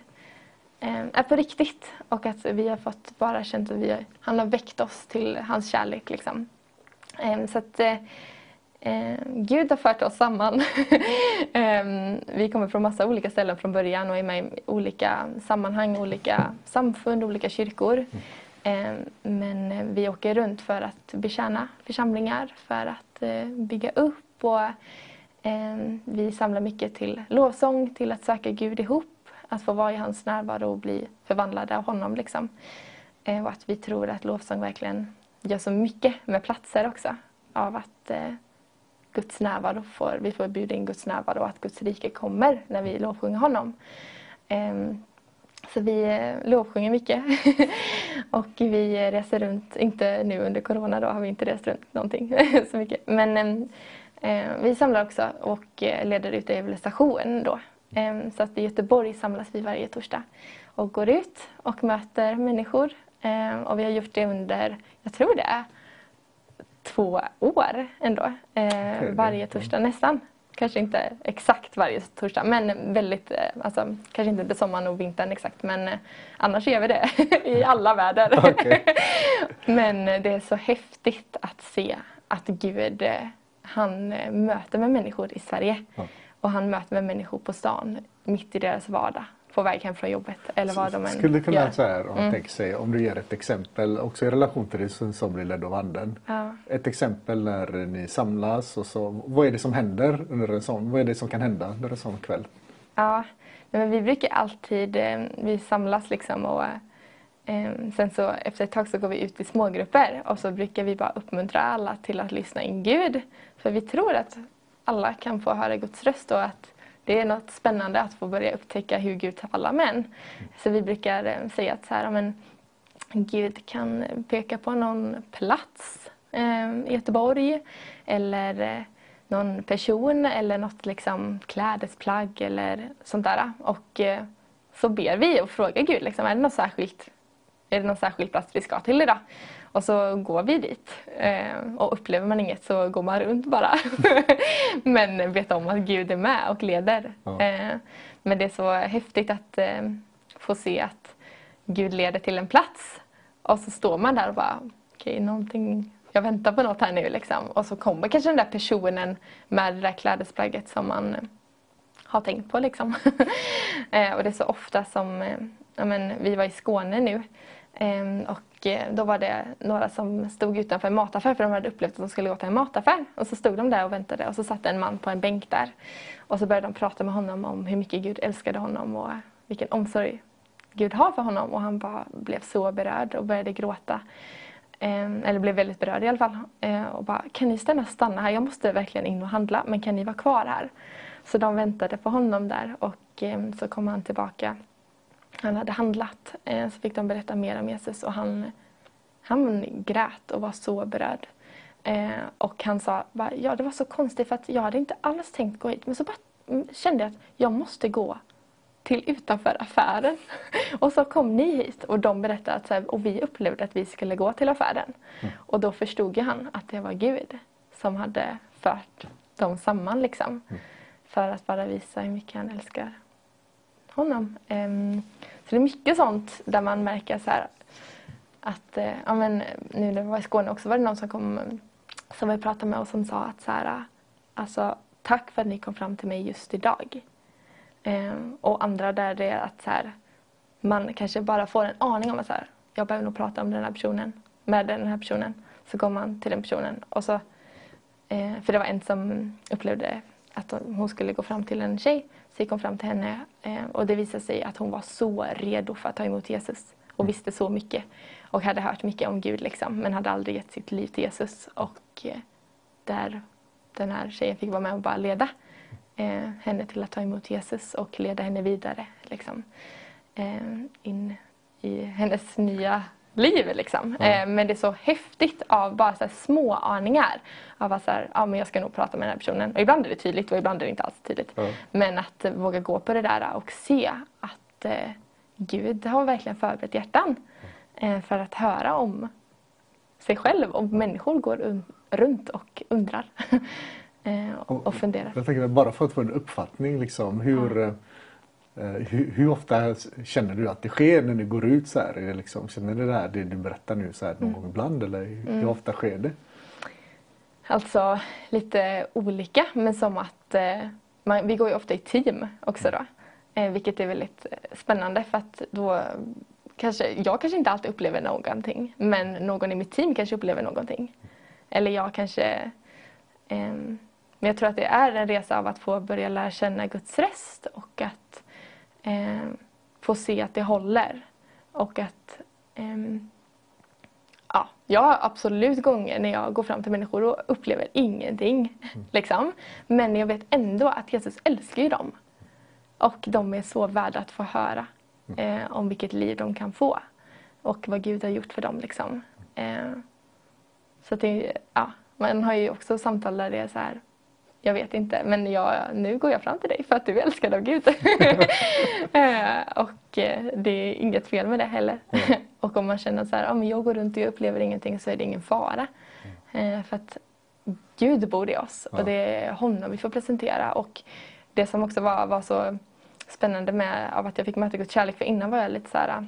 eh, är på riktigt och att vi har fått bara känt att vi, han har väckt oss till hans kärlek. Liksom. Ehm, Så att eh, Gud har fört oss samman. eh, vi kommer från massa olika ställen från början och är med i olika sammanhang, olika samfund, olika kyrkor. Eh, men vi åker runt för att betjäna församlingar, för att eh, bygga upp och ehm, vi samlar mycket till lovsång, till att söka Gud ihop, att få vara i hans närvaro och bli förvandlade av honom. Liksom. Eh, och att vi tror att lovsång verkligen gör så mycket med platser också. Av att eh, Guds närvaro får, vi får bjuda in Guds närvaro och att Guds rike kommer när vi lovsjunger honom. Ehm, så vi eh, lovsjunger mycket. och vi reser runt, inte nu under corona då har vi inte rest runt någonting så mycket. Men ehm, eh, vi samlar också och eh, leder ut evangelisation då. Ehm, så att i Göteborg samlas vi varje torsdag och går ut och möter människor. Och vi har gjort det under, jag tror det är två år ändå. Eh, varje torsdag nästan. Kanske inte exakt varje torsdag men väldigt, eh, alltså kanske inte under sommaren och vintern exakt men eh, annars gör vi det i alla väder. Men eh, det är så häftigt att se att Gud, eh, han möter med människor i Sverige. Ja. Och han möter med människor på stan, mitt i deras vardag, på väg hem från jobbet eller vad de än Skulle kunna gör. så här, om Mm. sig, om du ger ett exempel också i relation till det som, blir ledd av anden. Ja. Ett exempel när ni samlas och så, vad är det som händer under en sån, vad är det som kan hända under en sån kväll? Ja, men vi brukar alltid, eh, vi samlas liksom och eh, sen så efter ett tag så går vi ut i smågrupper och så brukar vi bara uppmuntra alla till att lyssna in Gud. För vi tror att alla kan få höra Guds röst och att det är något spännande att få börja upptäcka hur Gud talar med en. Så vi brukar eh, säga att så här, men, Gud kan peka på någon plats eh, i Göteborg eller eh, någon person eller något liksom klädesplagg eller sånt där. Och eh, så ber vi och frågar Gud, liksom, är det något särskilt är det någon särskild plats vi ska till idag? Och så går vi dit. Eh, och upplever man inget så går man runt bara. Men vet om att Gud är med och leder. Ja. Eh, men det är så häftigt att eh, få se att Gud leder till en plats. Och så står man där och bara, okej, någonting, jag väntar på något här nu liksom. Och så kommer kanske den där personen med det där klädesplagget som man har tänkt på liksom. och det är så ofta som, ja, men, vi var i Skåne nu Ehm, och eh, då var det några som stod utanför en mataffär för de hade upplevt att de skulle gå till en mataffär. Och så stod de där och väntade och så satt en man på en bänk där. Och så började de prata med honom om hur mycket Gud älskade honom och vilken omsorg Gud har för honom. Och han bara blev så berörd och började gråta. Ehm, eller blev väldigt berörd i alla fall. Ehm, och bara, kan ni stanna, stanna här? Jag måste verkligen in och handla, men kan ni vara kvar här? Så de väntade på honom där och så kom han tillbaka. Han hade handlat. Eh, så fick de berätta mer om Jesus och han, han grät och var så berörd. Eh, och han sa, ja det var så konstigt för att jag hade inte alls tänkt gå hit men så bara mm, kände jag att jag måste gå till utanför affären. Och så kom ni hit och de berättade att så här, och vi upplevde att vi skulle gå till affären. Och då förstod ju han att det var Gud som hade fört dem samman liksom. För att bara visa hur mycket han älskar honom. Ehm, så det är mycket sånt där man märker så här att, eh, ja men nu när vi var i Skåne också var det någon som kom som vi pratade med och som sa att så här, alltså tack för att ni kom fram till mig just idag. Ehm, och andra där det är att så här, man kanske bara får en aning om att så här, jag behöver nog prata om den här personen, med den här personen. Så går man till den personen och så, eh, för det var en som upplevde att hon skulle gå fram till en tjej. Så hon fram till henne eh, och det visade sig att hon var så redo för att ta emot Jesus och visste så mycket och hade hört mycket om Gud liksom, men hade aldrig gett sitt liv till Jesus. Och eh, där den här tjejen fick vara med och bara leda eh, henne till att ta emot Jesus och leda henne vidare liksom, in i hennes nya liv. Liksom. Eh, men det är så häftigt av bara så små aningar. Av att så här, ja, men jag ska nog prata med den här personen. Och ibland är det tydligt och ibland är det inte alls tydligt. Ja. Men att våga gå på det där och se att eh, Gud har verkligen förberett hjärtan eh, för att höra om sig själv och människor går un- runt och undrar eh, och, och funderar. Jag tänker bara för att få en uppfattning liksom hur, eh, hur, hur ofta känner du att det sker när ni går ut så här? Är det liksom, känner du det här det du berättar nu så här någon Mm. gång ibland eller hur, hur ofta sker det? Alltså lite olika men som att eh, man, vi går ju ofta i team också då. Eh, vilket är väldigt eh, spännande för att då kanske, jag kanske inte alltid upplever någonting men någon i mitt team kanske upplever någonting. Eller jag kanske ehm, men jag tror att det är en resa av att få börja lära känna Guds röst och att ehm, få se att det håller. Och att ehm, ja, jag har absolut gånger när jag går fram till människor och upplever ingenting. Liksom. Men jag vet ändå att Jesus älskar dem. Och de är så värda att få höra eh, om vilket liv de kan få. Och vad Gud har gjort för dem. Liksom. Eh, så att det, ja, man har ju också samtal där det är så här, jag vet inte, men jag, nu går jag fram till dig för att du är älskad av Gud. Eh, och eh, det är inget fel med det heller. och om man känner så här, ja, men jag går runt och jag upplever ingenting så är det ingen fara. Eh, för att Gud bor i oss Ja. och det är honom vi får presentera. Och det som också var, var så spännande med av att jag fick möta Guds kärlek, för innan var jag lite så här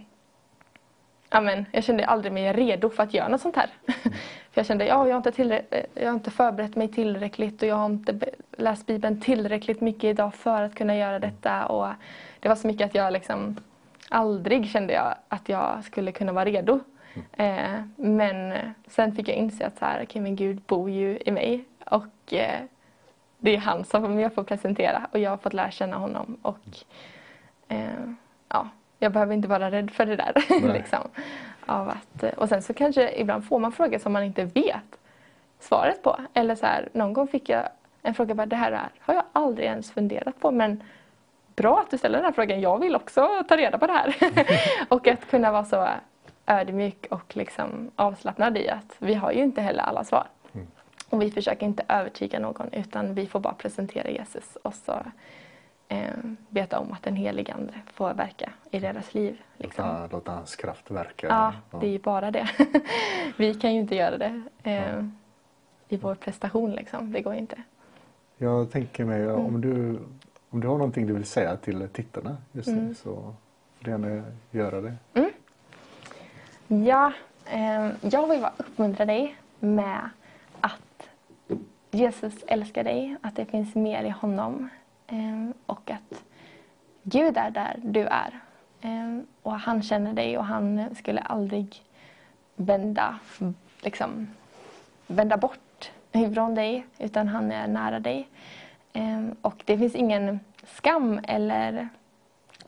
amen, jag kände aldrig mig redo för att göra något sånt här. för jag kände ja, jag, har inte tillrä- jag har inte förberett mig tillräckligt och jag har inte läst Bibeln tillräckligt mycket idag för att kunna göra detta. Och det var så mycket att jag liksom aldrig kände jag att jag skulle kunna vara redo. Eh, men sen fick jag inse att så här, okay, men Gud bor ju i mig och eh, det är han som jag får presentera och jag har fått lära känna honom. Och eh, ja, jag behöver inte vara rädd för det där. Liksom, av att, och sen så kanske ibland får man frågor som man inte vet svaret på. Eller så här, någon gång fick jag en fråga, bara, det här är- har jag aldrig ens funderat på men bra att du ställer den här frågan, jag vill också ta reda på det här. och att kunna vara så ödmjuk och liksom avslappnad i att vi har ju inte heller alla svar. Och vi försöker inte övertyga någon utan vi får bara presentera Jesus och så eh, veta om att den helige Ande får verka i deras liv. Liksom. Låta, låta hans kraft verka. Ja, det är ju bara det. vi kan ju inte göra det eh, i vår prestation liksom. Det går inte. Jag tänker mig Mm. om, du, om du har någonting du vill säga till tittarna just nu Mm. så får du gärna göra det. Ja, eh, jag vill bara uppmuntra dig med att Jesus älskar dig, att det finns mer i honom Ehm, och att Gud är där du är. Ehm, och han känner dig och han skulle aldrig vända, liksom, vända bort ifrån dig utan han är nära dig. Ehm, och det finns ingen skam eller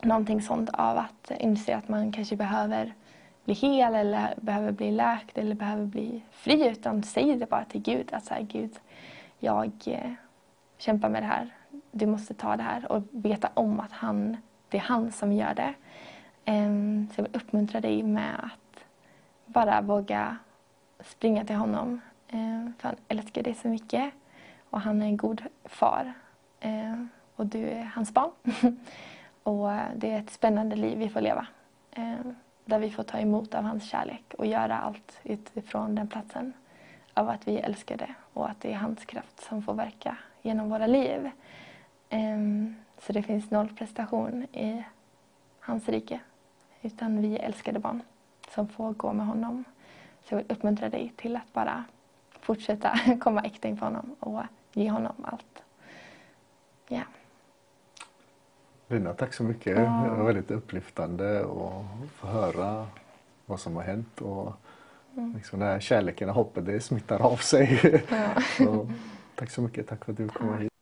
någonting sånt av att inse att man kanske behöver bli hel eller behöver bli läkt eller behöver bli fri utan säg det bara till Gud att så här, Gud, jag eh, kämpar med det här. Du måste ta det här och veta om att han, det är han som gör det. Ehm, så jag vill uppmuntra dig med att bara våga springa till honom. Ehm, för han älskar dig så mycket och han är en god far. Ehm, och du är hans barn. och det är ett spännande liv vi får leva. Där vi får ta emot av hans kärlek och göra allt utifrån den platsen av att vi älskar det och att det är hans kraft som får verka genom våra liv. Ehm, Så det finns noll prestation i hans rike utan vi är älskade barn som får gå med honom. Så jag vill uppmuntra dig till att bara fortsätta komma äkta inför honom och ge honom allt. Ja. Lina, tack så mycket. Ja. Det var väldigt upplyftande att få höra vad som har hänt. Och Mm. liksom den här kärleken och hoppet, det smittar av sig. så, tack så mycket. Tack för att du kom hit.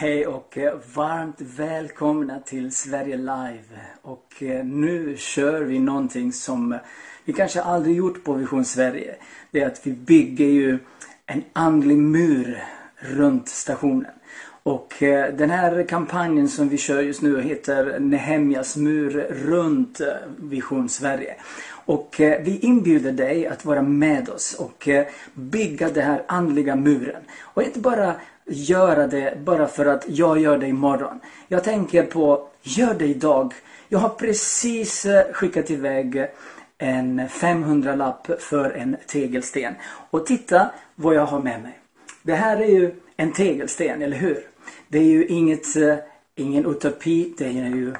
Hej och eh, varmt välkomna till Sverige Live. Och eh, nu kör vi någonting som eh, vi kanske aldrig gjort på Vision Sverige. Det är att vi bygger ju en andlig mur runt stationen. Och den här kampanjen som vi kör just nu heter Nehemjas mur runt Vision Sverige. Och vi inbjuder dig att vara med oss och bygga den här andliga muren. Och inte bara göra det bara för att jag gör det imorgon. Jag tänker på, gör det idag. Jag har precis eh, skickat iväg en 500-lapp för en tegelsten. Och titta vad jag har med mig. Det här är ju en tegelsten, eller hur? Det är ju inget, eh, ingen utopi, det är ju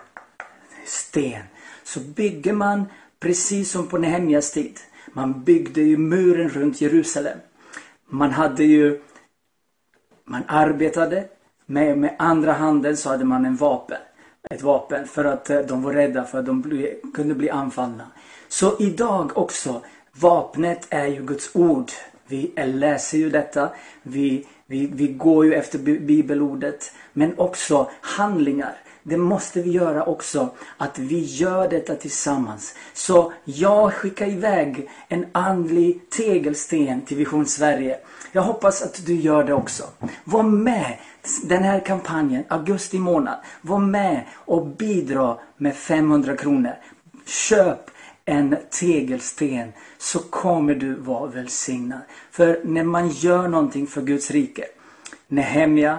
sten. Så bygger man Precis som på Nehemjas tid. Man byggde ju muren runt Jerusalem. Man hade ju... Man arbetade. Med, med andra handen så hade man en vapen. Ett vapen för att eh, de var rädda för att de bli, kunde bli anfallna. Så idag också. Vapnet är ju Guds ord. Vi läser ju detta. Vi, vi, vi går ju efter bibelordet. Men också handlingar det måste vi göra också. Att vi gör detta tillsammans. Så jag skickar iväg en andlig tegelsten till Vision Sverige. Jag hoppas att du gör det också. Var med den här kampanjen, augusti månad. Var med och bidra med 500 kronor. Köp en tegelsten så kommer du vara välsignad. För när man gör någonting för Guds rike. Nehemja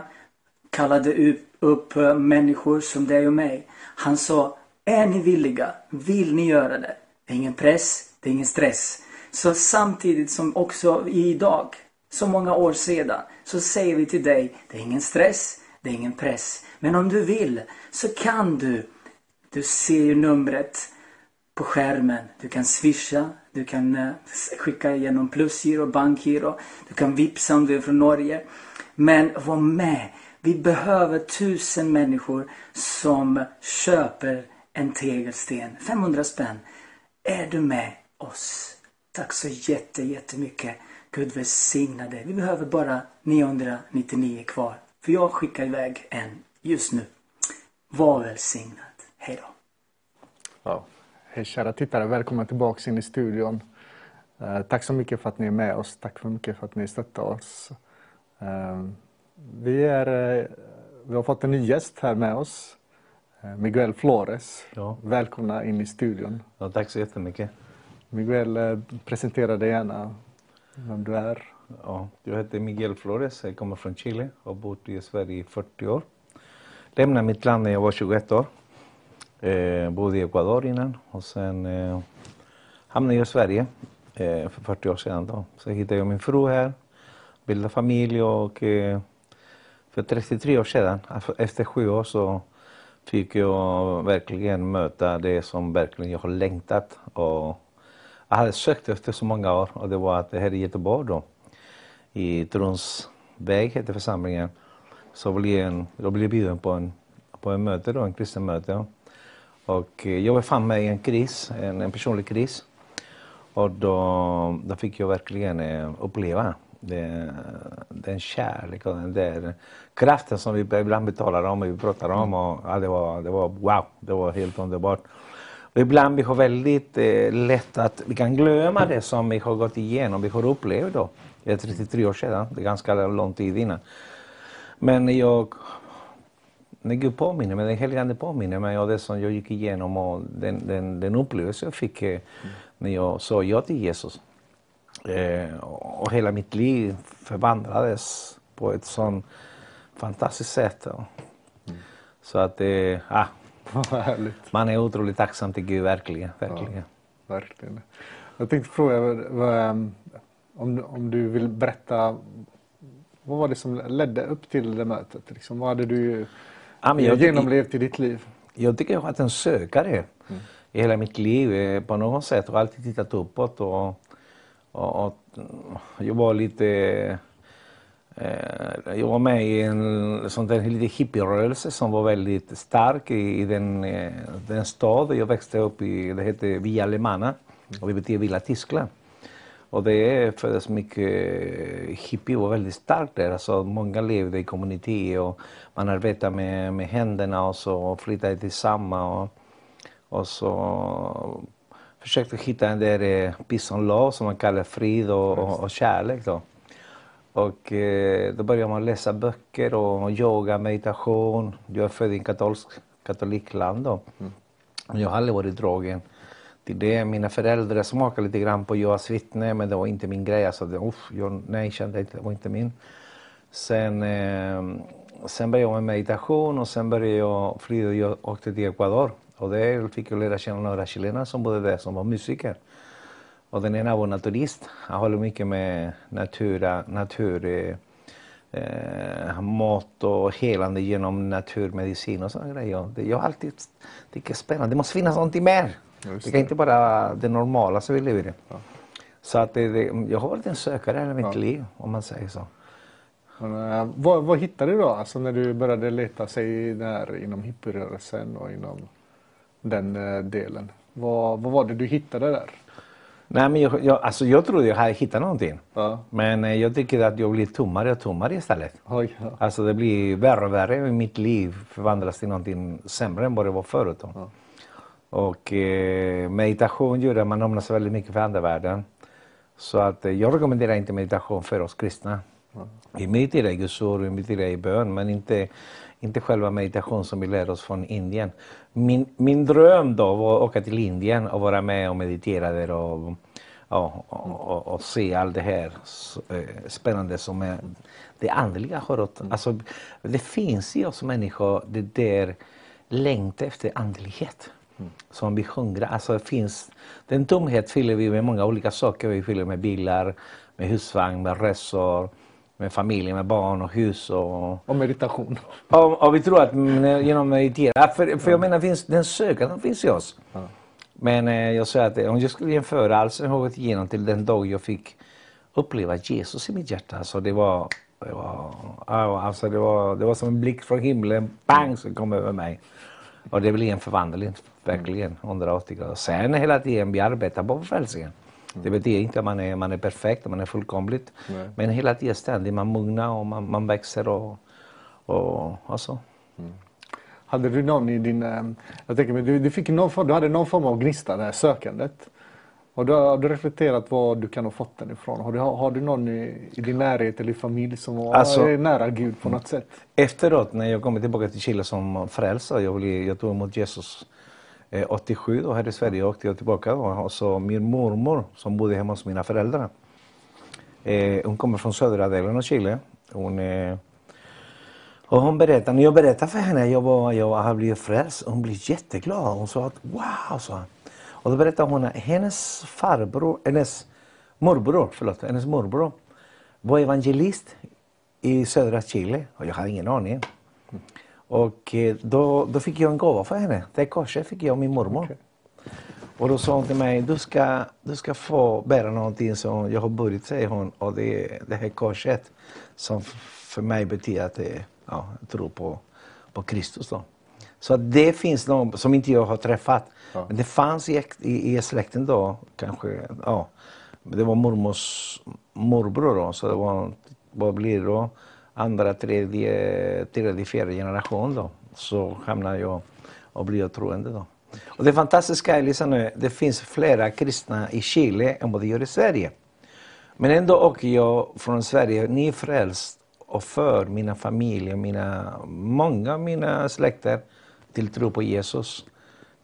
kallade upp eh, människor som dig och mig. Han sa, är ni villiga? Vill ni göra det? Det är ingen press, det är ingen stress. Så samtidigt som också idag, så många år sedan, så säger vi till dig, det är ingen stress, det är ingen press. Men om du vill så kan du. Du ser ju numret på skärmen. Du kan swisha, du kan eh, skicka genom plusgiro, bankgiro, du kan vipsa om du är från Norge. Men var med vi behöver tusen människor som köper en tegelsten. 500 spänn. Är du med oss? Tack så jätte, jättemycket. Gud välsigna dig. Vi behöver bara 999 kvar. För jag skickar iväg en just nu. Var välsignad. Hej då. Ja. Hej kära tittare, välkomna tillbaka in i studion. Eh, tack så mycket för att ni är med oss. Tack så mycket för att ni stöttar oss. Eh, vi, är, eh, vi har fått en ny gäst här med oss. Miguel Flores. Ja. Välkomna in i studion. Ja, tack så jättemycket. Miguel, presentera dig gärna vem du är. Ja, jag heter Miguel Flores, jag kommer från Chile och har bott i Sverige i 40 år. Lämnade mitt land när jag var 21 år. Eh, bodde i Ecuador innan och sen eh, hamnade jag i Sverige eh, för 40 år sedan. Då. Så hittade jag min fru här, bildade familj och eh, för 33 år sedan, eh, efter sju år, så fick jag verkligen möta det som verkligen jag har längtat. Och jag hade sökt efter så många år och det var att det här i Göteborg då, i Tronsväg heter församlingen, så blev jag, jag blev bjuden på en, på en möte då, en kristen möte. Och eh, jag befann mig i en kris, en, en personlig kris. Och då, då fick jag verkligen eh, uppleva det, den kärlek och den där kraften som vi ibland talar om och vi pratar om. Och, ja, det, var, det var wow, det var helt underbart. Och ibland vi har väldigt eh, lätt att vi kan glömma det som vi har gått igenom, vi har upplevt då. Det är 33 år sedan, det är ganska lång tid innan. Men jag, när Gud påminner mig, den helige Ande påminner mig om det som jag gick igenom och den, den, den upplevelse jag fick eh, när jag sa ja till Jesus. Eh, och hela mitt liv förvandlades på ett sånt fantastiskt sätt. Mm. Så att eh, ah, man är otroligt tacksam till Gud, verkligen. verkligen. Ja, verkligen. Jag tänkte fråga vad, om, om du vill berätta vad var det som ledde upp till det mötet? Liksom, vad hade du ja, jag genomlevt i ditt liv? Jag tycker jag har varit en sökare mm. i hela mitt liv eh, på något sätt. Har alltid tittat uppåt och och, och jag var lite... Eh, jag var med i en sån där lite hippierörelse som var väldigt stark i, i den, eh, den stad jag växte upp i. Det hette Via Alemana och det betyder Villa Tyskland. Och det föddes mycket eh, hippie var väldigt starkt där. Alltså många levde i kommunitet och man arbetade med, med händerna och så flyttade tillsammans. Och, och så försökte hitta den där eh, peace and love som man kallar frid och, och, och kärlek. Då. Och eh, då började man läsa böcker och yoga, meditation. Jag är född i en katolsk, katolikland då. Mm. Jag har aldrig varit drogen till det. Mina föräldrar smakade lite grann på Jehovas vittne men det var inte min grej. Alltså, det, uff, jag, nej, kände inte, det var inte min. Sen, eh, sen började jag med meditation och sen började jag flyga. Jag åkte till Ecuador och där fick jag lära känna några chilenare som bodde där som var musiker. Och den ena var naturist. Han håller mycket med natur, natur eh, eh, mat och helande genom naturmedicin och sådana grejer. Jag har alltid tyckt det är spännande. Det måste finnas någonting mer. Just det kan inte bara det normala som vi lever i. Ja. Så att det, det, jag har varit en sökare hela mitt ja. liv om man säger så. Men, äh, vad, vad hittade du då, alltså när du började leta sig där inom hippierörelsen och inom den äh, delen? Vad, vad var det du hittade där? Nej, men jag, jag, alltså jag trodde jag hade hittat någonting. Ja. Men eh, jag tycker att jag blir tommare och tommare istället. Oj, ja. Alltså det blir värre och värre. Mitt liv förvandlas till någonting sämre än vad det var förut. Ja. Och eh, meditation gör att man öppnar sig väldigt mycket för andevärlden. Så att eh, jag rekommenderar inte meditation för oss kristna. Vi mediterar i Guds ord, vi mediterar i bön, men inte, inte själva meditation som vi lär oss från Indien. Min, min dröm då var att åka till Indien och vara med och meditera där och, och, och, och se allt det här eh, spännande som är det andliga har mm. Alltså, det finns i oss människor det där längtan efter andlighet. Mm. Som vi hungrar. Alltså finns, den tomhet fyller vi med många olika saker. Vi fyller med bilar, med husvagn, med resor, med familj, med barn och hus. Och, och meditation. Och, och vi tror att genom att meditera, för, för jag menar finns, den sökanden finns i oss. Ja. Men eh, jag säger att om jag skulle jämföra har gått igenom till den dag jag fick uppleva Jesus i mitt hjärta. Alltså det var, det var, alltså det var, det var som en blick från himlen, bang, som kom över mig. Och det blir en förvandling, verkligen, 180 grader. Sen hela tiden vi arbetar på frälsningen. Det betyder inte att man är, man är perfekt, man är fullkomligt. Nej. Men hela tiden ständigt, man mognar och man, man växer och, och, och så. Mm. Hade du någon i din, eh, jag tänker du, du, fick någon, du hade någon form av gnista, det här sökandet. Och du, har du reflekterat var du kan ha fått den ifrån? Har du, har du någon i, i din närhet eller i familj som var alltså, nära Gud på något sätt? Efteråt när jag kom tillbaka till Chile som frälsare, jag, jag tog emot Jesus Eh, 87 då här i Sverige åkte jag tillbaka då, och så min mormor som bodde hemma hos mina föräldrar. Eh, hon kommer från södra delen av Chile. Hon, eh, och hon berättade, när jag berättade för henne att jag, var, jag hade blivit frälst, hon blev jätteglad. Hon sa att wow, sa och då berättade hon att hennes farbror, hennes morbror, förlåt, hennes morbror var evangelist i södra Chile och jag hade ingen aning. Och eh, då, då fick jag en gåva för henne. Det korset fick jag av min mormor. Okay. Och då sa hon till mig, du ska, du ska få bära någonting som jag har burit, säger hon. Och det det här korset som för mig betyder att det, ja, jag tror på, på Kristus. Då. Så det finns någon som inte jag har träffat. Ja. Men det fanns i, i, i släkten då, kanske, ja. Det var mormors morbror då, så det var, vad blir det då? Andra, tredje, tredje, fjärde generation då. Så hamnade jag och blev troende då. Och det fantastiska är liksom nu, det finns flera kristna i Chile än vad det gör i Sverige. Men ändå åker jag från Sverige nyfrälst och för mina familjer, mina, många av mina släkter till tro på Jesus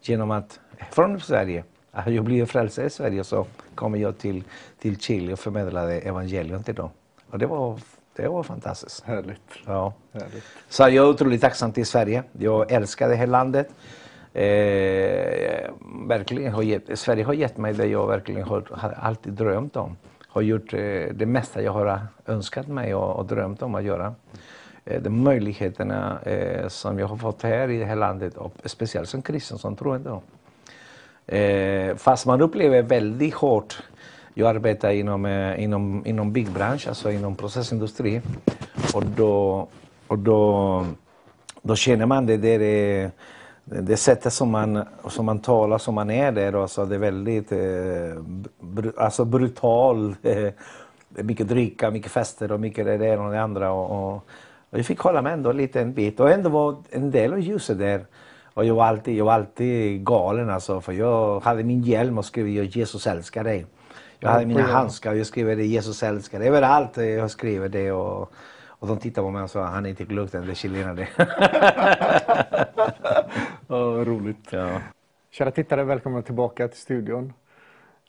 genom att från Sverige, att jag blev frälst i Sverige så kom jag till, till Chile och förmedlade evangelium till dem. Och det var, det var fantastiskt. Härligt. Ja. Härligt. Så jag är otroligt tacksam till Sverige. Jag älskar det här landet. Eh, verkligen har gett, Sverige har gett mig det jag verkligen har, har alltid drömt om. Har gjort eh, det mesta jag har önskat mig och, och drömt om att göra. Eh, de möjligheterna eh, som jag har fått här i det här landet, och speciellt som kristen som troende. Eh, fast man upplever väldigt hårt jag arbetar eh, inom, inom, inom byggbransch, alltså inom processindustri. Och då, och då, då känner man det där, det, det sättet som man, som man talar, som man är där. Alltså det är väldigt eh, br alltså brutal. Mycket dricka, mycket fester och mycket det ena och det andra. Och, och, och jag fick hålla med ändå en liten bit och ändå var en del av ljuset där. Och jag var alltid, jag var alltid galen alltså för jag hade min hjälm och skrev Jesus älskar dig. Jag hade mina handskar, jag skriver det Jesus älskar. Överallt jag skriver det och, och de tittar på mig och sa han är inte klok den där chilenare. Ja, roligt. ja. Kära tittare, välkomna tillbaka till studion.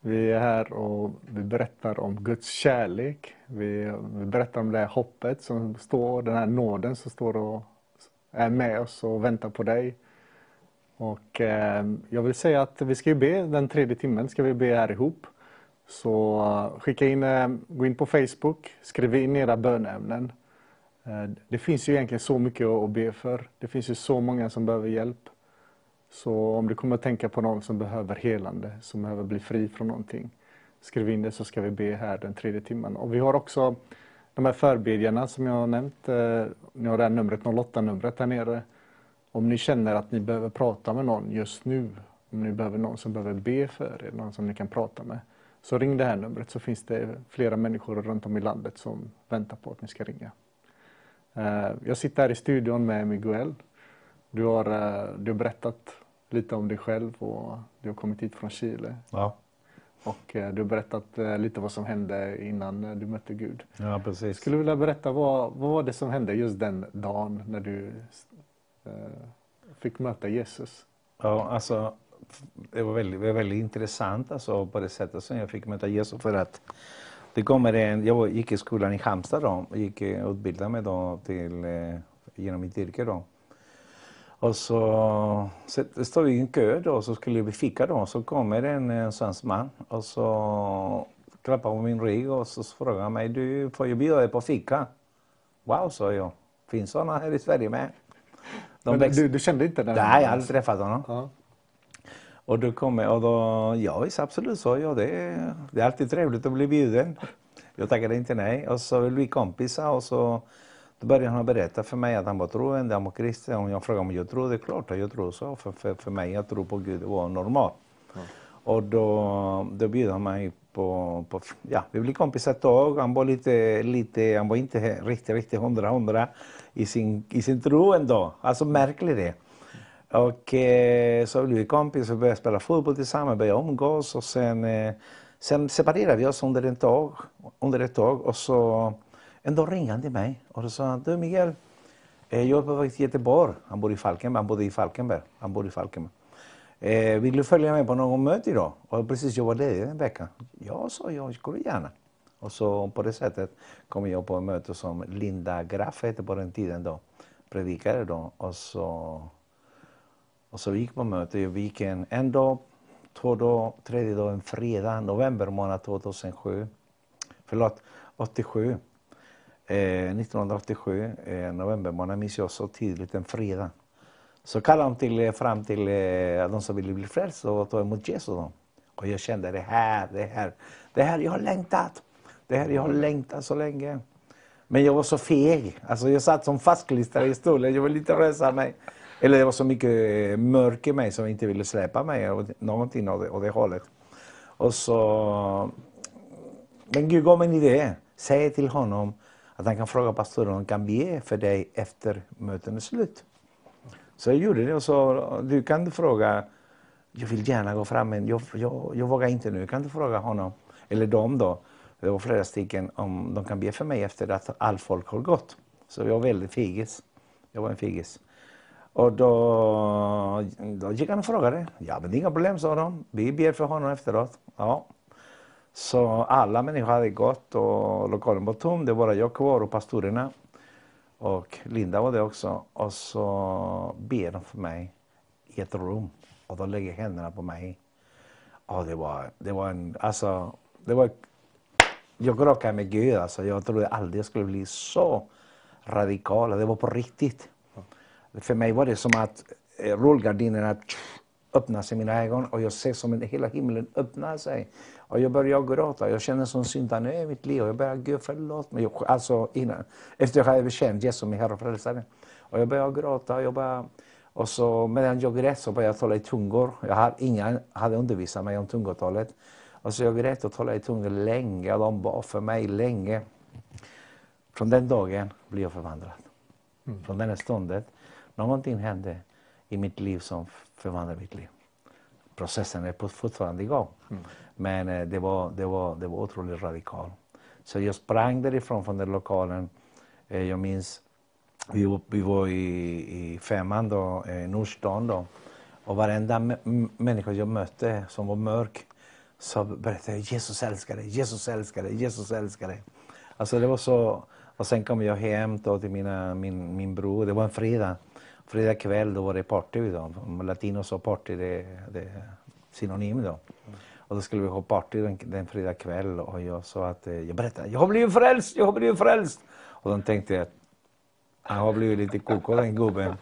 Vi är här och vi berättar om Guds kärlek. Vi, vi berättar om det här hoppet som står, den här nåden som står och är med oss och väntar på dig. Och eh, jag vill säga att vi ska ju be, den tredje timmen ska vi be här ihop. Så eh, skicka in, eh, gå in på Facebook, skriv in era bönämnen. Eh, det finns ju egentligen så mycket att be för. Det finns ju så många som behöver hjälp. Så om du kommer att tänka på någon som behöver helande, som behöver bli fri från någonting, skriv in det så ska vi be här den tredje timmen. Och vi har också de här förbedjarna som jag har nämnt. Ni har det här numret, 08-numret där nere. Om ni känner att ni behöver prata med någon just nu, om ni behöver någon som behöver be för er, någon som ni kan prata med, så ring det här numret så finns det flera människor runt om i landet som väntar på att ni ska ringa. Eh, Jag sitter här i studion med Miguel. Du har, eh, du har berättat lite om dig själv och du har kommit hit från Chile. Ja. Och eh, du har berättat lite vad som hände innan du mötte Gud. ja, precis. Skulle du vilja berätta vad, vad var det som hände just den dagen när du fick möta Jesus? Ja, alltså, det var väldigt, väldigt intressant alltså, på det sättet som jag fick möta Jesus. För att det kommer en, jag gick i skolan i Halmstad då, och gick eh, utbildade mig då till, eh, genom mitt yrke. Då. Och så, så står vi i en kö då, så skulle vi fika då. Så kommer en, en svensk man och så klappar på min rygg och så frågar han mig, du får jag bjuda dig på fika? Wow, sa jag. Finns sådana här i Sverige med? De Men du, du kände inte den? Nej, jag har aldrig träffat honom. Ja. Och då kom jag och då, ja visst absolut så, ja det, är- det är alltid trevligt att bli bjuden. Jag tackade inte nej och så blev vi kompisar och så då började han berätta för mig att han var troende, han var kristen. Och jag frågade om jag tror, det är klart att jag tror så. För, för, för mig att tro på Gud var normalt. Och då, då bjöd han mig på, på, ja vi blev kompisar ett tag. Han var lite, lite, han var inte riktigt, riktigt hundra, hundra i sin, i sin tro ändå. Alltså märkligt det. Och eh, så blev vi kompisar, vi började spela fotboll tillsammans, började umgås och sen, eh, sen separerade vi oss under, en tag, under ett tag och så en dag ringde han till mig och då sa han, du Miguel, eh, jag är på väg till Göteborg. Han bor i Falkenberg, han bodde i Falkenberg. Han bor i Falkenberg. Eh, vill du följa med på någon möte idag? Och precis, jag var ledig en vecka. Ja, sa jag, skulle gärna. Och så på det sättet kom jag på ett möte som Linda Graff hette på den tiden då. Predikade då. Och så, och så vi gick på möte. Vi gick en, en dag, två dagar, tredje dagen fredag, november månad 2007. Förlåt, 87. Eh, 1987, eh, november månad minns jag så tydligt, en fredag. Så kallade de till, eh, fram till eh, de som ville bli frälsta och ta emot Jesus. Då. Och jag kände det här, det här, det här jag har längtat. Det här jag har längtat så länge. Men jag var så feg. Alltså jag satt som fastklistrad i stolen. Jag ville inte resa mig. Eller det var så mycket mörker mörk i mig som inte ville släppa mig. Och någonting av det, av det hållet. Och så... Men Gud gav mig en idé. Säg till honom att han kan fråga pastoren om han kan be för dig efter mötet är slut. Så jag gjorde det och sa, du kan du fråga, jag vill gärna gå fram men jag, jag, jag vågar inte nu, kan du fråga honom, eller dem då, det var flera stycken, om de kan be för mig efter att all folk har gått. Så jag var väldigt fegis. Jag var en fegis. Och då, då gick han och frågade. Ja, men inga problem, sa de. Vi ber för honom efteråt. Ja. Så alla människor hade gått och lokalen var tom. Det var bara jag kvar och pastorerna. Och Linda var det också. Och så ber de för mig i ett rum. Och de lägger händerna på mig. Och det var, det var en, alltså, det var, jag krockade med Gud alltså. Jag trodde aldrig jag skulle bli så radikal. Det var på riktigt. För mig var det som att eh, rullgardinerna öppnas i mina ögon och jag ser som att hela himlen öppnar sig. Och jag började gråta. Jag kände som syndare i mitt liv. Och jag började, Gud förlåt mig. Jag, alltså innan, efter jag hade bekänt Jesus som min Herre och Frälsare. Och jag började gråta. Jag började, och så medan jag grät så började jag tala i tungor. Jag hade, ingen hade undervisat mig om tungotalet. Och så jag grät och talade i tungor länge. Och de bad för mig länge. Från den dagen blev jag förvandlad. Från den stunden. Någonting hände i mitt liv som förvandlade mitt liv. processen är fortfarande igång. Mm. Men eh, det, var, det, var, det var otroligt radikalt. Så jag sprang därifrån från den lokalen. Eh, jag minns, vi var, vi var i, i Femman då, i Nordstan då. Och varenda människa jag mötte som var mörk så berättade jag Jesus älskar dig, Jesus älskar dig, Jesus älskar dig. Alltså det var så, och sen kom jag hem då till mina, min, min bror, det var en fredag. Fredag kväll då var det party då. Latinos och party det, det är synonym då. Och då skulle vi ha party den, den fredag kväll och jag sa att eh, jag berättade, jag har blivit frälst, jag har blivit frälst. Och de tänkte jag, han har blivit lite koko den gubben.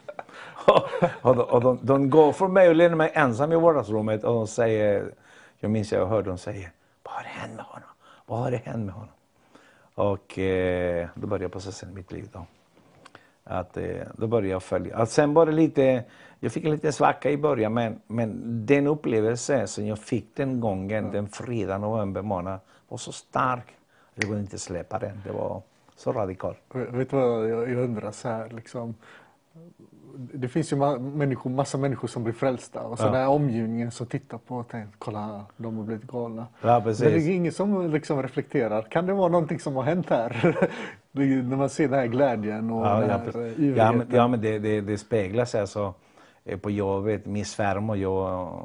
och, de, och de, de, går från mig och lämnar mig ensam i vardagsrummet och de säger, jag minns jag hörde dem säga, vad har det hänt med honom? Vad har det hänt med honom? Och eh, då började processen i mitt liv. Då. Att, eh, då började jag följa. Att sen var det lite, jag fick en liten svacka i början men, men den upplevelse som jag fick den gången, mm. den fredag november månad, var så stark. Jag kunde inte släppa den. Det var så radikalt. Vet du vad jag undrar så här liksom det finns ju människor, massa människor som blir frälsta och så ja. är omgivningen som tittar på och tänker kolla de har blivit galna. Ja, Men det är ingen som liksom reflekterar. Kan det vara någonting som har hänt här? När man ser den här glädjen och ja, den här ja, ja, men, ja, men det, det, det speglas alltså på jobbet. Min svärmor, jag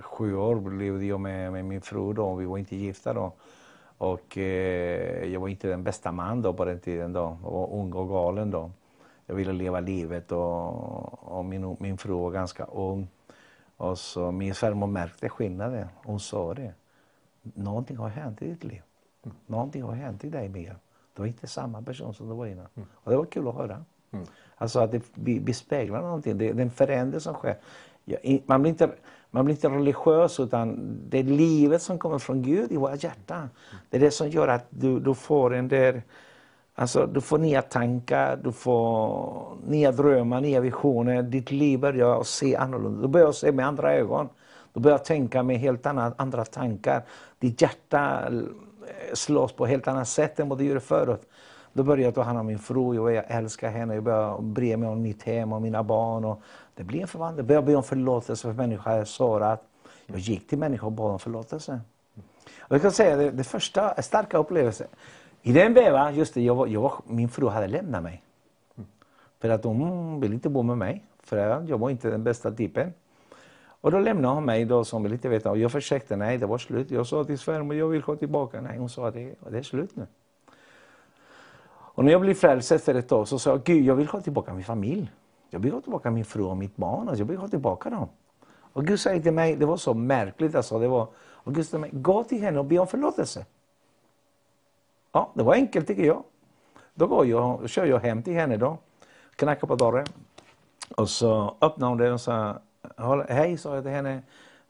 sju år levde jag med, med min fru då, vi var inte gifta då. Och eh, jag var inte den bästa man då på den tiden då. Jag var ung och galen då jag ville leva livet och, och min, min fru var ganska ung. Och så min svärmor märkte skillnaden. Hon sa det. Någonting har hänt i ditt liv. Någonting har hänt i dig Miguel. Du är inte samma person som du var innan. Mm. Och det var kul att höra. Mm. Alltså att det bespeglar någonting. Det, det är en förändring som sker. Man blir, inte, man blir inte religiös utan det är livet som kommer från Gud i våra hjärtan. Det är det som gör att du, du får en där Alltså, du får nya tankar, du får nya drömmar, nya visioner. Ditt liv börjar se annorlunda. Du börjar se med andra ögon. Du börjar tänka med helt andra, andra tankar. Ditt hjärta slåss på ett helt annat sätt än vad det gjorde förut. Då började jag ta hand om min fru, och jag älskar henne, jag började bry mig om mitt hem och mina barn. Och det blev en förvandling. Jag började be om förlåtelse för människor jag sårat. Jag gick till människor och bad om förlåtelse. Och jag kan säga det, det första starka upplevelsen i den vevan, just det, jag var, jag var, min fru hade lämnat mig. För att hon ville inte bo med mig, för jag var inte den bästa typen. Och då lämnade hon mig då som lite vet. Och jag försökte, nej det var slut. Jag sa till svärmor, jag vill gå tillbaka. Nej, hon sa, det, det är slut nu. Och när jag blev frälst efter ett tag så sa jag, Gud jag vill ha tillbaka min familj. Jag vill ha tillbaka min fru och mitt barn. Alltså, jag vill ha tillbaka dem. Och Gud sa till mig, det var så märkligt alltså. Det var, och Gud sa till mig, gå till henne och be om förlåtelse. Ja, det var enkelt tycker jag. Då går jag, kör jag hem till henne då, knackar på dörren och så öppnar hon den och sa Hej, sa jag till henne.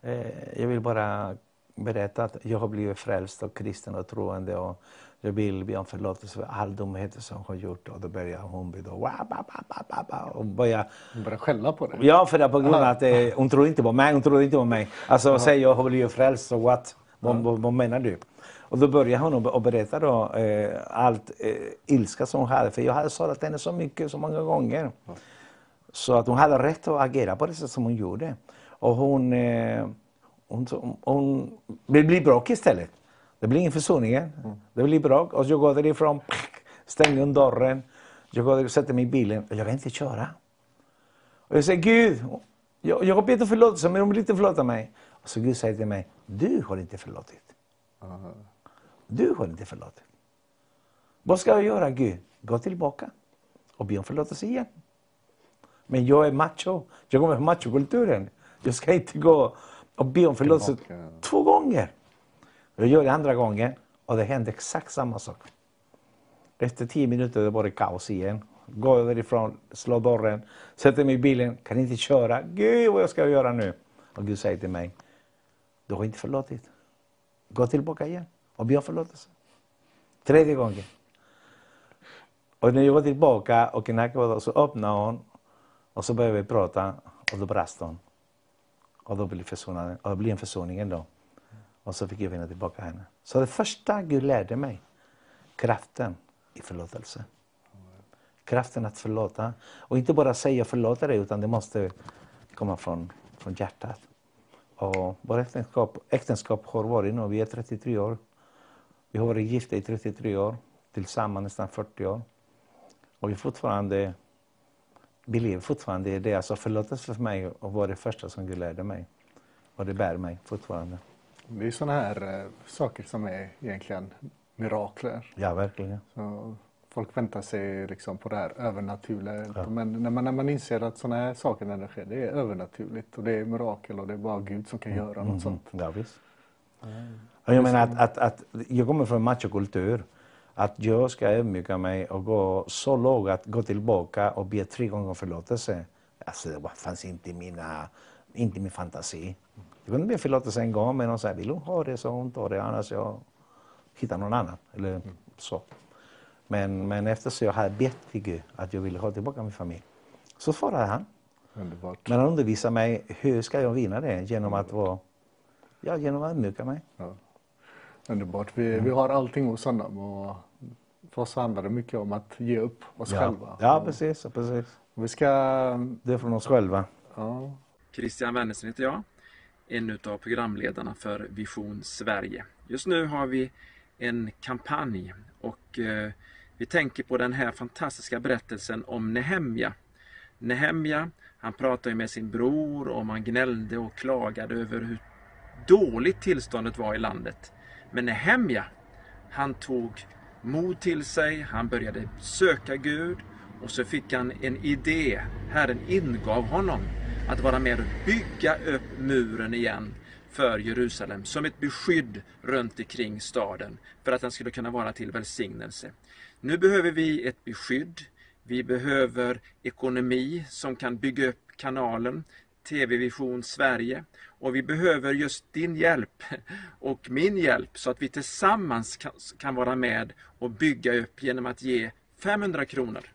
Eh, jag vill bara berätta att jag har blivit frälst och kristen och troende och jag vill be om förlåtelse för all dumheter som hon har gjort. Och då börjar hon be då, och börjar... Hon börjar skälla på dig? Ja, för det på grund av att eh, hon tror inte på mig. Hon tror inte på mig. Alltså, säger jag har blivit frälst, så what? Vad, vad, vad menar du? Och då började hon att berätta då, eh, allt eh, ilska som hon hade. För jag hade sårat henne så mycket, så många gånger. Så att hon hade rätt att agera på det sätt som hon gjorde. Och hon, eh, hon, hon, hon vill bli bråk istället. Det blir ingen försoning. Mm. Det blir bråk. Och jag går därifrån, stänger dörren. Jag går och sätter mig i bilen och jag kan inte köra. Och jag säger Gud, jag, jag har bett om förlåtelse men hon vill inte förlåta mig. Och så Gud säger till mig, du har inte förlåtit. Mm. Du har inte förlåtit. Vad ska jag göra Gud? Gå tillbaka och be om förlåtelse igen. Men jag är macho. Jag kommer från machokulturen. Jag ska inte gå och be om förlåtelse två gånger. Jag gör det andra gången och det händer exakt samma sak. Efter tio minuter var det kaos igen. Går därifrån, slår dörren, sätter mig i bilen, kan inte köra. Gud, vad jag ska göra nu? Och Gud säger till mig, du har inte förlåtit. Gå tillbaka igen och be om förlåtelse. Tredje gången. Och när jag var tillbaka och knackade så öppnade hon och så började vi prata och då brast hon. Och då blev, och det blev en försoning ändå. Och så fick jag vinna tillbaka henne. Så det första Gud lärde mig, kraften i förlåtelse. Kraften att förlåta. Och inte bara säga förlåta dig utan det måste komma från, från hjärtat. Och vårt äktenskap, äktenskap har varit nu, vi är 33 år. Vi har varit gifta i 33 år, tillsammans nästan 40 år. Och vi fortfarande, vi lever fortfarande i det. Alltså förlåtelse för mig och var det första som Gud lärde mig. Och det bär mig fortfarande. Det är sådana här eh, saker som är egentligen mirakler. Ja, verkligen. Så folk väntar sig liksom på det här övernaturliga. Men när man, när man inser att sådana här saker när det sker, det är övernaturligt och det är mirakel och det är bara Gud som kan göra något sånt. Ja, visst. Och jag menar att, att, att jag kommer från machokultur. Att jag ska ödmjuka mig och gå så lågt att gå tillbaka och be tre gånger om förlåtelse. Alltså det fanns inte i, mina, inte min fantasi. Jag kunde be förlåtelse en gång men de sa, vill du ha det så hon tar det annars jag hittar någon annan. Eller så. Men, men eftersom jag hade bett till Gud att jag ville ha tillbaka min familj så svarade han. Underbart. Men han undervisade mig hur ska jag vinna det genom att vara, ja, genom att ödmjuka mig. Ja. Underbart. Vi, vi har allting hos honom och för oss handlar det mycket om att ge upp oss Ja, själva. ja Och precis, precis. Vi ska, Det är från oss själva. ja, Christian Wennersen heter jag, en utav programledarna för Vision Sverige. Just nu har vi en kampanj och eh, vi tänker på den här fantastiska berättelsen om Nehemja. Nehemja, han pratade med sin bror och man gnällde och klagade över hur dåligt tillståndet var i landet. Men Nehemja, han tog mod till sig, han började söka Gud och så fick han en idé. Herren ingav honom att vara med och bygga upp muren igen för Jerusalem som ett beskydd runt omkring staden för att den skulle kunna vara till välsignelse. Nu behöver vi ett beskydd. Vi behöver ekonomi som kan bygga upp kanalen TV Vision Sverige och vi behöver just din hjälp och min hjälp så att vi tillsammans kan, vara med och bygga upp genom att ge 500 kronor.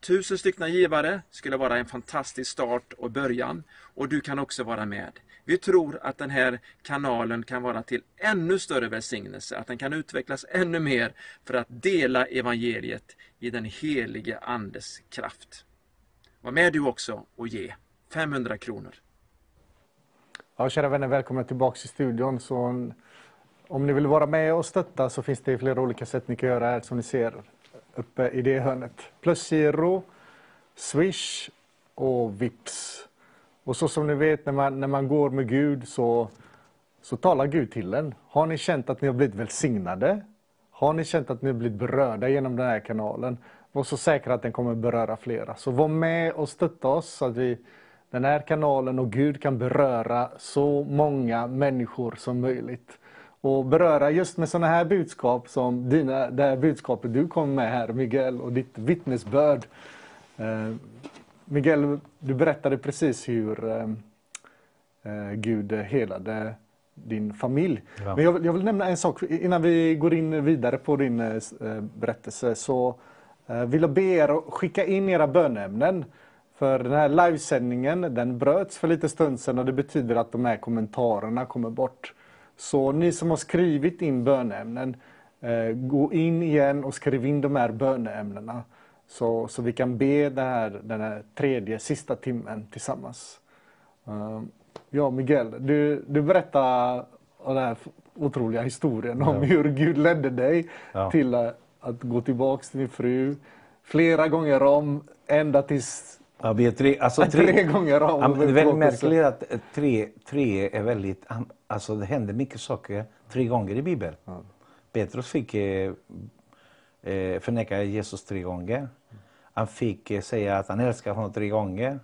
Tusen styckna givare skulle vara en fantastisk start och början och du kan också vara med. Vi tror att den här kanalen kan vara till ännu större välsignelse, att den kan utvecklas ännu mer för att dela evangeliet i den helige Andes kraft. Var med du också och ge 500 kronor. Ja, kära vänner, välkomna tillbaka till studion. Så mm, om ni vill vara med och stötta så finns det flera olika sätt ni kan göra här som ni ser uppe i det hörnet. Plusgiro, Swish och Vips. Och så som ni vet när man, när man går med Gud så, så talar Gud till en. Har ni känt att ni har blivit välsignade? Har ni känt att ni har blivit berörda genom den här kanalen? Var så säkra att den kommer beröra flera. Så var med och stötta oss så att vi, den här kanalen och Gud kan beröra så många människor som möjligt. Och beröra just med sådana här budskap som dina, det här budskapet du kom med här Miguel och ditt vittnesbörd. Eh, Miguel, du berättade precis hur eh, eh, Gud helade din familj. Ja. Men jag vill, jag vill nämna en sak innan vi går in vidare på din eh, berättelse. Så eh, vill jag be er att skicka in era bönämnen. För den här livesändningen den bröts för lite stund sedan och det betyder att de här kommentarerna kommer bort. Så ni som har skrivit in bönämnen, eh, gå in igen och skriv in de här bönämnena. Så, så vi kan be den här, den här tredje, sista timmen tillsammans. Uh, ja, Miguel, du, du berättade den här otroliga historien om Ja. hur Gud ledde dig Ja. till att, att gå tillbaks till din fru flera gånger om, ända tills Ja, vi är tre, alltså tre, tre, gånger om. Ja, det är väldigt märkligt att eh, tre, tre är väldigt, alltså det händer mycket saker tre gånger i Bibeln. Petrus fick eh, eh, förneka Jesus tre gånger. Han fick eh, säga att han älskar honom tre gånger.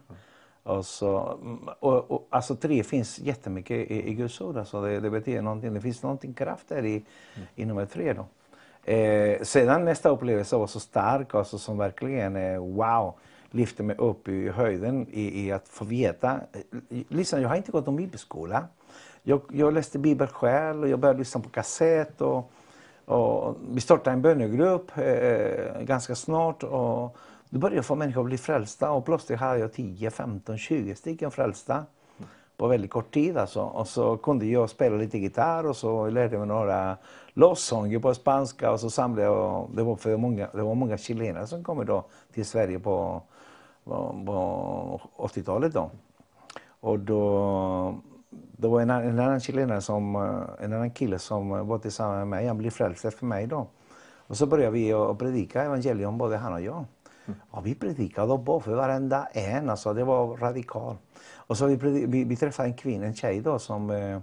Och så, mm, och, och, alltså tre finns jättemycket i, i Guds ord. Alltså det, det betyder någonting. Det finns någonting kraft där i, i nummer tre. Då. Eh, sedan nästa upplevelse var så stark, alltså som verkligen eh, wow, lyfte mig upp i höjden i, i att få veta. Lyssna, jag har inte gått någon bibelskola. Jag, jag läste Bibeln själv och jag började lyssna på kassett. Och, och vi startade en bönegrupp eh, eh, ganska snart. Och då började jag få människor att bli frälsta och plötsligt hade jag 10, 15, 20 stycken frälsta på väldigt kort tid. Alltså. Och så kunde jag spela lite gitarr och så lärde jag mig några lovsånger på spanska och så samlade jag, och det var, för många, det var många chilenare som kom då till Sverige på, på, på 80-talet då. Och då det var en, en annan chilenare som, eh, en annan kille som var tillsammans med mig. Han blev frälst efter mig då. Och så började vi att predika evangelium, både han och jag. Mm. Ja, vi predikade och bad för varenda en, alltså det var radikalt. Och så vi, vi, vi träffade en kvinna, en tjej då som, eh,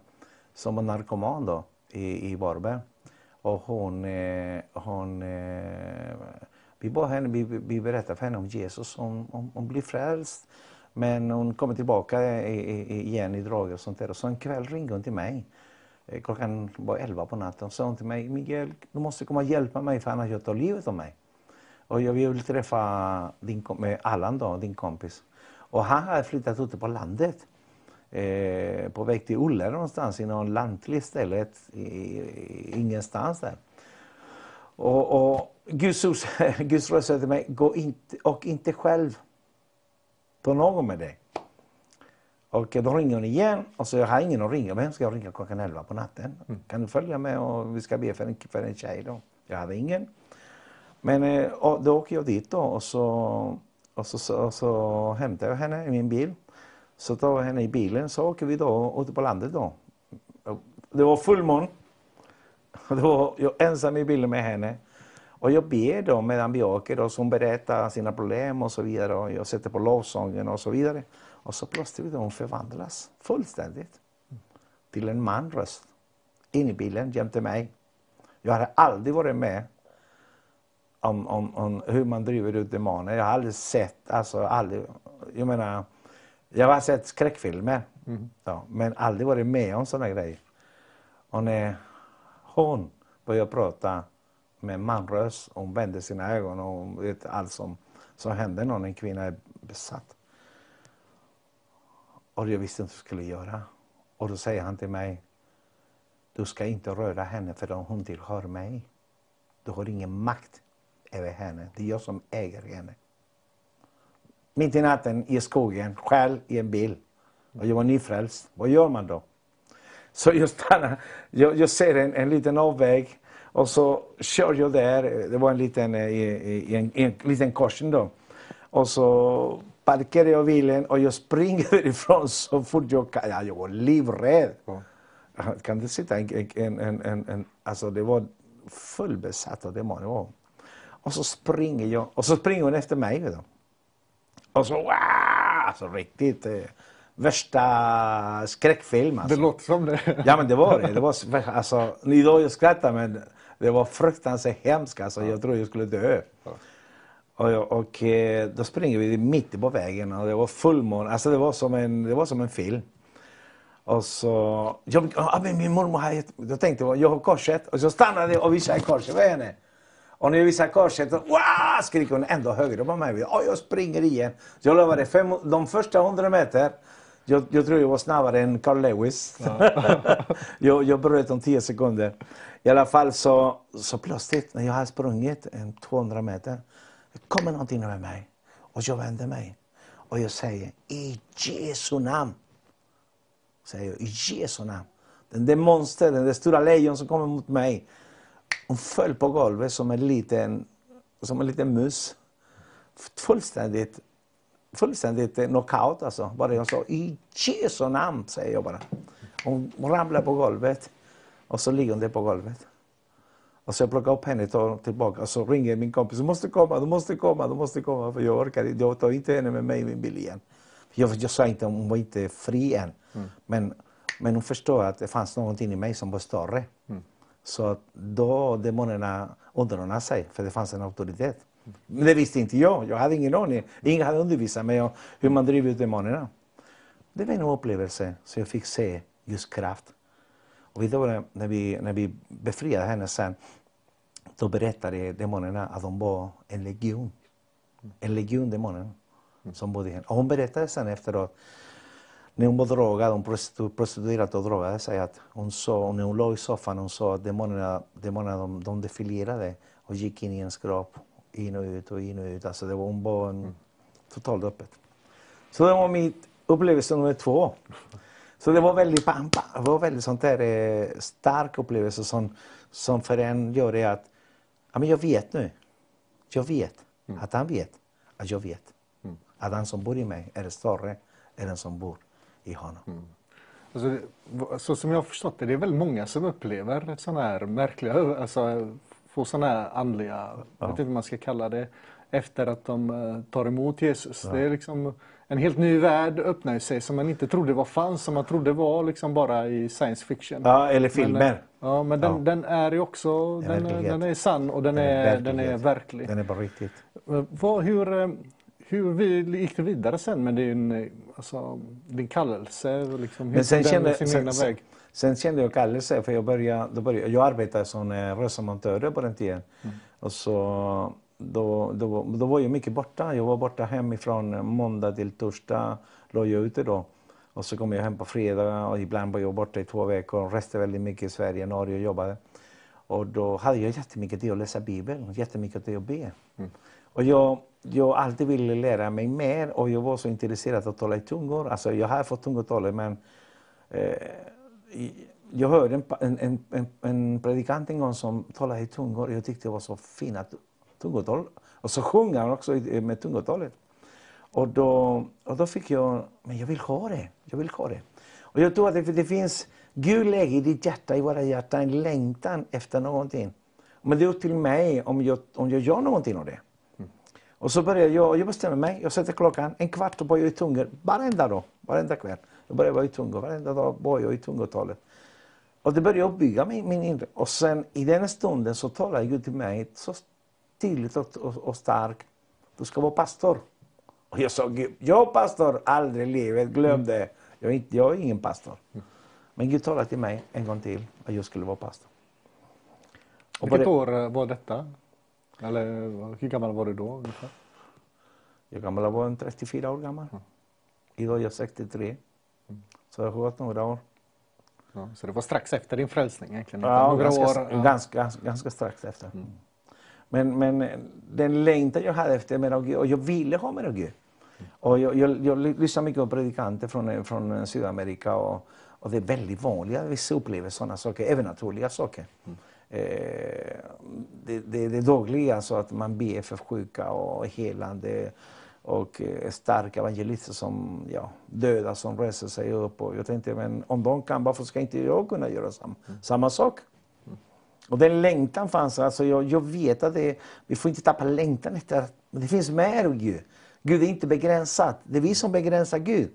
som var narkoman då i, i Varberg. Och hon, eh, hon eh, vi, bad henne, vi, vi berättade för henne om Jesus, hon, hon, hon blev frälst. Men hon kommer tillbaka igen i droger och sånt där. Och så en kväll ringde hon till mig. Eh, klockan var elva på natten. och sa hon till mig, Miguel, du måste komma och hjälpa mig för annars jag tar livet av mig. Och jag vill träffa din, med Allan då, din kompis. Och han hade flyttat ute på landet. Eh, på väg till Ulla någonstans i någon lantlig ställe, ingenstans där. Och, och Guds, Guds röst sa till mig, gå inte, och inte själv på någon med dig. Och då ringer hon igen och så jag har ingen att ringa. Vem ska jag ringa klockan 11 på natten? Mm. Kan du följa med och vi ska be för en, för en tjej då? Jag hade ingen. Men eh, då åker jag dit då och så, och så, så, så hämtar jag henne i min bil. Så tar jag henne i bilen så åker vi då ute på landet då. Det var fullmåne. Det var jag ensam i bilen med henne. Och jag ber då medan vi åker så hon berättar sina problem och så vidare. Och jag sätter på lovsången och så vidare. Och så plötsligt hon förvandlas fullständigt till en manröst in i bilen jämte mig. Jag hade aldrig varit med om, om, om hur man driver ut demoner. Jag har aldrig sett, alltså aldrig, jag menar, jag har sett skräckfilmer. Mm. Ja, men aldrig varit med om sådana grejer. Och när hon börjar prata med manröst, hon vände sina ögon och hon vet allt som, som händer när en kvinna är besatt. Och jag visste inte vad jag skulle göra. Och då säger han till mig, du ska inte röra henne för hon tillhör mig. Du har ingen makt över henne. Det är jag som äger henne. Mitt i natten i skogen, själv i en bil. Och jag var nyfrälst. Vad gör man då? Så jag stannar, jag, jag ser en, en liten avväg och så kör jag där. Det var en liten, eh, en, en liten korsning då. Och så parkerar jag bilen och jag springer därifrån så fort jag kan. Ja, jag var livrädd. Ja. Kan du sitta en, en, en, en, alltså det var fullbesatt av demoner. Och så springer jag och så springer hon efter mig. Vet du. Och så wow, alltså riktigt eh, värsta skräckfilm. Alltså. Det låter som det. Ja men det var det. det var, alltså, idag jag skrattar men det var fruktansvärt hemskt. Alltså. Ja. Jag trodde jag skulle dö. Och, och, eh, då springer vi mitt på vägen och det var fullmåne. Alltså det var som en, det var som en film. Och så, jag, ah, men min mormor har, då tänkte jag, jag har korset. Och så stannade jag och visade korset för henne. Och när jag visade korset, så, wow, skriker hon ändå högre på mig. Och jag springer igen. Så jag lovade, fem, de första hundra meter, jag, jag tror jag var snabbare än Carl Lewis. Ja. jag, jag bröt om tio sekunder. I alla fall så, så plötsligt, när jag har sprungit en 200 meter, kommer någonting över mig. Och jag vänder mig. Och jag säger, i Jesu namn. Säger jag, i Jesu namn. Den där monster, den där stora lejon som kommer mot mig. Hon föll på golvet som en liten, som en liten mus. Fullständigt, fullständigt knockout alltså. Bara jag sa, i Jesu namn, säger jag bara. Hon ramlar på golvet. Och så ligger hon där på golvet. Och så jag plockar upp henne och tar tillbaka och så ringer min kompis. Du måste komma, du måste komma, du måste komma. För jag orkar inte, jag tar inte henne med mig i min bil igen. Jag, jag sa inte, hon var inte fri än. Mm. Men, men hon förstår att det fanns någonting i mig som var större. Mm. Så då demonerna underordnade sig, för det fanns en auktoritet. Men det visste inte jag. Jag hade ingen aning. Ingen hade undervisat mig om hur man driver ut demonerna. Det var en upplevelse, så jag fick se just kraft. Och då när vi, när vi befriade henne sen, då berättade demonerna att de var en legion. En legion demoner som bodde i henne. Och hon berättade sen efteråt, när hon var drogad, hon prostituerad och drogade sig, att hon såg, när hon låg i soffan, hon såg att demonerna, demonerna de, de defilerade och gick in i ens kropp in och ut och in och ut. Alltså det var, var en, totalt öppet. Så det var min upplevelse nummer två. Så det var väldigt, det var väldigt sånt där, eh, stark upplevelse som, som för en gör det att ja, men jag vet nu. Jag vet mm. att han vet att jag vet. Mm. Att han som bor i mig är större än den som bor i honom. Mm. Alltså, så som jag har förstått det, det är väldigt många som upplever sådana här märkliga, alltså får sådana här andliga, jag vet inte vad man ska kalla det, efter att de eh, tar emot Jesus. Det är liksom en helt ny värld öppnar sig som man inte trodde var fanns, som man trodde var liksom bara i science fiction. Ja, eller Men, filmer. eh, ja, men den, Ja. den är ju också, den, är- verklighet. den är sann och den Den är är, den är verklighet. verklig. Den är på riktigt. Eh, Vad, hur, eh, hur gick det vidare sen med din, eh, alltså, din kallelse? Liksom, hur Men sen den kände, sin sen, egna sen, väg? Sen kände jag kallelse för jag började, då började jag arbetade som eh, rörelsemontör på den tiden. Och så, då, då, då var jag mycket borta. Jag var borta hemifrån måndag till torsdag. Låg jag ute då. Och så kom jag hem på fredag och ibland var jag borta i två veckor. och Reste väldigt mycket i Sverige, Norge och jobbade. Och då hade jag jättemycket tid att läsa Bibeln, jättemycket tid att be. Och jag, jag alltid ville lära mig mer och jag var så intresserad av att tala i tungor. Alltså jag har fått tungotalet men eh, jag hörde en, en, en, en, predikant en gång som talade i tungor och jag tyckte det var så fina tu- tungotal. Och så sjöng han också med tungotalet. Och då, och då fick jag, men jag vill ha det, jag vill ha det. Och jag tror att det, det finns, Gud lägger i ditt hjärta, i våra hjärtan, en längtan efter någonting. Men det är upp till mig om jag, om jag gör någonting av det. Och så börjar jag, jag bestämmer mig, jag sätter klockan, en kvart och börjar i tungor, varenda dag, varenda kväll. Jag börjar vara i tungor, varenda dag börjar jag i tungotalet. Och det började uppbygga min, min inre. Och sen i den stunden så talade Gud till mig så tydligt och, och, och starkt. Du ska vara pastor. Och jag sa, Gud, jag pastor, aldrig i livet, glöm det. Jag är, inte, jag är ingen pastor. Men Gud talade till mig en gång till att jag skulle vara pastor. Och Vilket år eh, var detta? Eller hur gammal var du då ungefär? Jag gammal var en 34 år gammal. Idag är jag 63. Så jag har gått några år. Ja, så det var strax efter din frälsning egentligen? Ja, Några ganska, år? ja. ganska, ganska, strax efter. Men, men eh, den längtan jag hade efter mer av Gud, och jag ville ha mer av Gud. Och jag, jag, jag lyssnar mycket på predikanter från, eh, från eh, Sydamerika och, och det är väldigt vanligt att vissa upplever sådana saker, övernaturliga saker. Eh, det, det, det dagliga, så att man ber för sjuka och helande och eh, starka evangelister som ja, döda som reser sig upp. Och jag tänkte, men om de kan, varför ska inte jag kunna göra sam, samma sak? Och den längtan fanns. Alltså jag, jag vet att det, vi får inte tappa längtan efter att men det finns mer Gud. Gud är inte begränsad. Det är vi som begränsar Gud.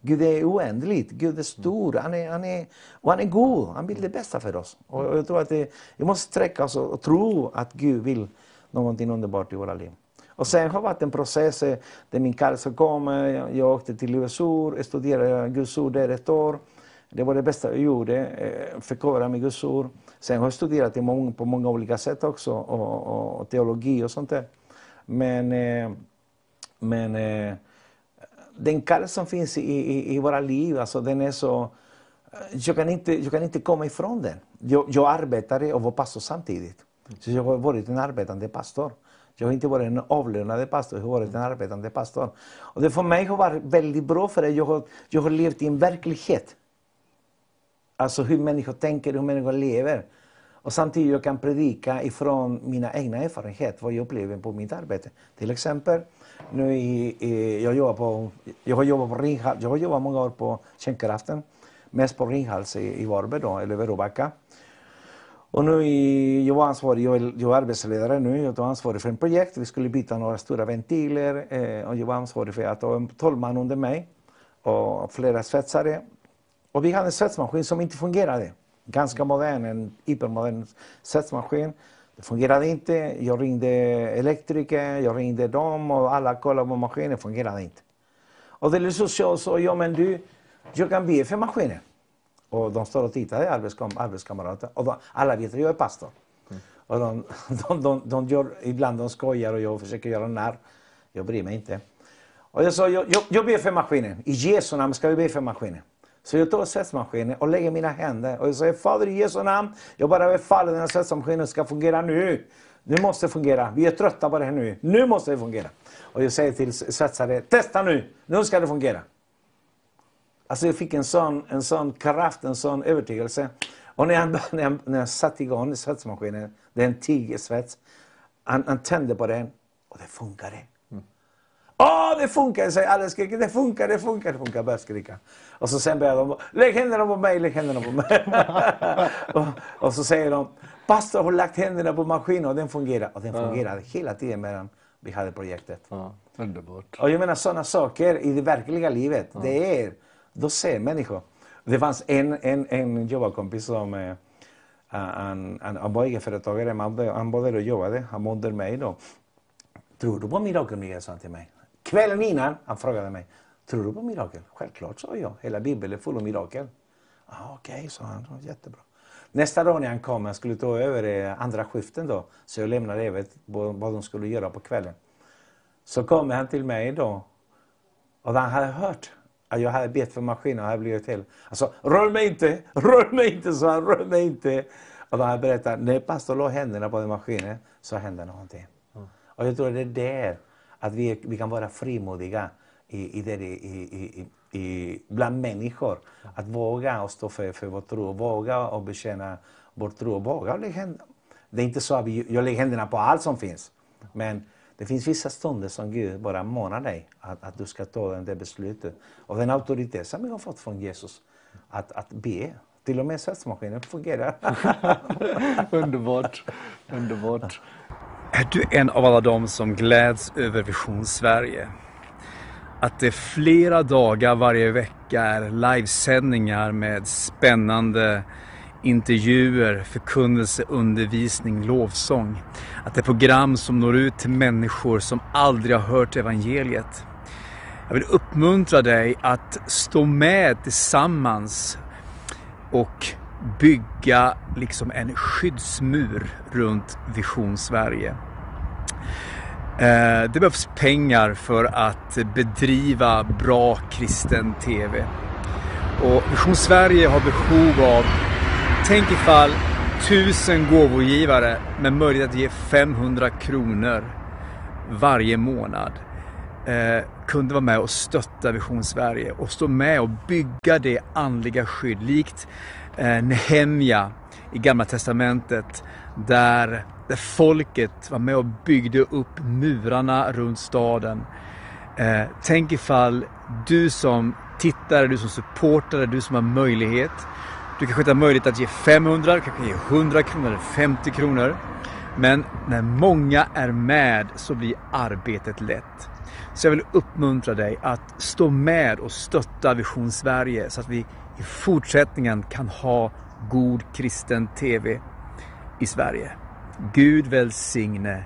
Gud är oändligt. Gud är stor. Han är, han är, och han är god. Han vill det bästa för oss. Och jag tror att det, vi måste sträcka oss och, och tro att Gud vill någonting underbart i våra liv. Och sen har det varit en process eh, där min kallelse kom. Eh, jag, åkte till USA, jag studerade Guds ord där ett år. Det var det bästa jag gjorde, eh, förkovra mig Guds ord. Sen har jag studerat på många olika sätt också, och, och, och teologi och sånt där. Men, men den kallelse som finns i, i, i våra liv, alltså den är så... Jag kan inte, jag kan inte komma ifrån den. Jag, jag arbetade och var pastor samtidigt. Så jag har varit en arbetande pastor. Jag har inte varit en avlönad pastor, jag har varit en arbetande pastor. Och det för mig har varit väldigt bra för. Jag har, jag har levt i en verklighet. Alltså hur människor tänker, hur människor lever. Och samtidigt jag kan predika ifrån mina egna erfarenheter, vad jag upplever på mitt arbete. Till exempel, nu i, i, jag, jobbar på, jag har jobbat på Ringhals, jag har jobbat många år på kärnkraften. Mest på Ringhals i, i Varberg då, eller Väröbacka. Och nu i, jag var ansvarig, jag är, jag är arbetsledare nu, jag tog ansvarig för ett projekt. Vi skulle byta några stora ventiler eh, och jag var ansvarig för att ha en tolvman under mig och flera svetsare. Och vi hade en svetsmaskin som inte fungerade. Ganska modern, en hypermodern svetsmaskin. Det fungerade inte. Jag ringde elektriker, jag ringde dem och alla kollade på maskinen, det fungerade inte. Och det så så sa ja men du, jag kan be för maskinen. Och de står och tittar, arbetskam arbetskamrater. Och de, alla vet att jag är pastor. Och de, de, de, de gör, ibland de skojar och jag försöker göra narr. Jag bryr mig inte. Och jag sa, jag, jag, jag ber för maskinen. I Jesu namn ska vi be för maskinen. Så jag tar svetsmaskinen och lägger mina händer och jag säger Fader i Jesu namn, jag bara befaller den här svetsmaskinen ska fungera nu. Nu måste det fungera. Vi är trötta på det här nu. Nu måste det fungera. Och jag säger till svetsare, testa nu. Nu ska det fungera. Alltså jag fick en sån, en sån kraft, en sån övertygelse. Och när jag, när jag, när jag satte igång svetsmaskinen, det är en tigersvets, han, han tände på den och det funkade. Åh, det funkar! säger alla skriker. Det funkar, det funkar, det funkar. Börjar skrika. Och så sen börjar de, lägg händerna på mig, lägg händerna på mig. och, och så säger de, pastor har lagt händerna på maskinen och den fungerar. Och den fungerade hela tiden medan vi hade projektet. Ja, underbart. Och jag menar sådana saker i det verkliga livet, det är, då ser människor. Det fanns en, en, en jobbarkompis som han, han, han var egenföretagare, men han, var där och jobbade. Han var mig då. Tror du på mirakel, sa han till mig. Kvällen innan, han frågade mig. Tror du på mirakel? Självklart, sa jag. Hela Bibeln är full av mirakel. Ah, Okej, okay, sa han. Jättebra. Nästa dag när han kom, han skulle ta över andra skiften då. Så jag lämnade över vad de skulle göra på kvällen. Så kom han till mig då. Och han hade hört jag hade bett för maskinen och hade blivit till. Alltså, rör mig inte, rör mig inte, sa han, rör mig inte. Och då han berättat, när pastor la händerna på den maskinen så hände någonting. Mm. Och jag tror det är där, att vi, vi kan vara frimodiga i, i, det, i, i, i, bland människor. Att våga och stå för, för vår tro, våga och bekänna vår tro. Våga och lägga händerna. Det är inte så att vi, jag lägger händerna på allt som finns. Men det finns vissa stunder som Gud bara manar dig att, att du ska ta det beslutet. Och den auktoritet som jag har fått från Jesus, att, att be. Till och med svetsmaskinen fungerar. underbart. underbart. Är du en av alla dem som gläds över Vision Sverige? Att det flera dagar varje vecka är livesändningar med spännande intervjuer, förkunnelse, undervisning, lovsång. Att det är program som når ut till människor som aldrig har hört evangeliet. Jag vill uppmuntra dig att stå med tillsammans och bygga liksom en skyddsmur runt Vision Sverige. Eh, det behövs pengar för att bedriva bra kristen TV. Och Vision Sverige har behov av Tänk ifall tusen gåvogivare med möjlighet att ge 500 kronor varje månad eh, kunde vara med och stötta Vision Sverige och stå med och bygga det andliga skydd likt eh, Nehemja i Gamla Testamentet där, där folket var med och byggde upp murarna runt staden. Eh, tänk ifall du som tittare, du som supportare, du som har möjlighet du kanske inte har möjlighet att ge 500, du kanske ge 100 kronor eller 50 kronor. Men när många är med så blir arbetet lätt. Så jag vill uppmuntra dig att stå med och stötta Vision Sverige så att vi i fortsättningen kan ha god kristen TV i Sverige. Gud välsigne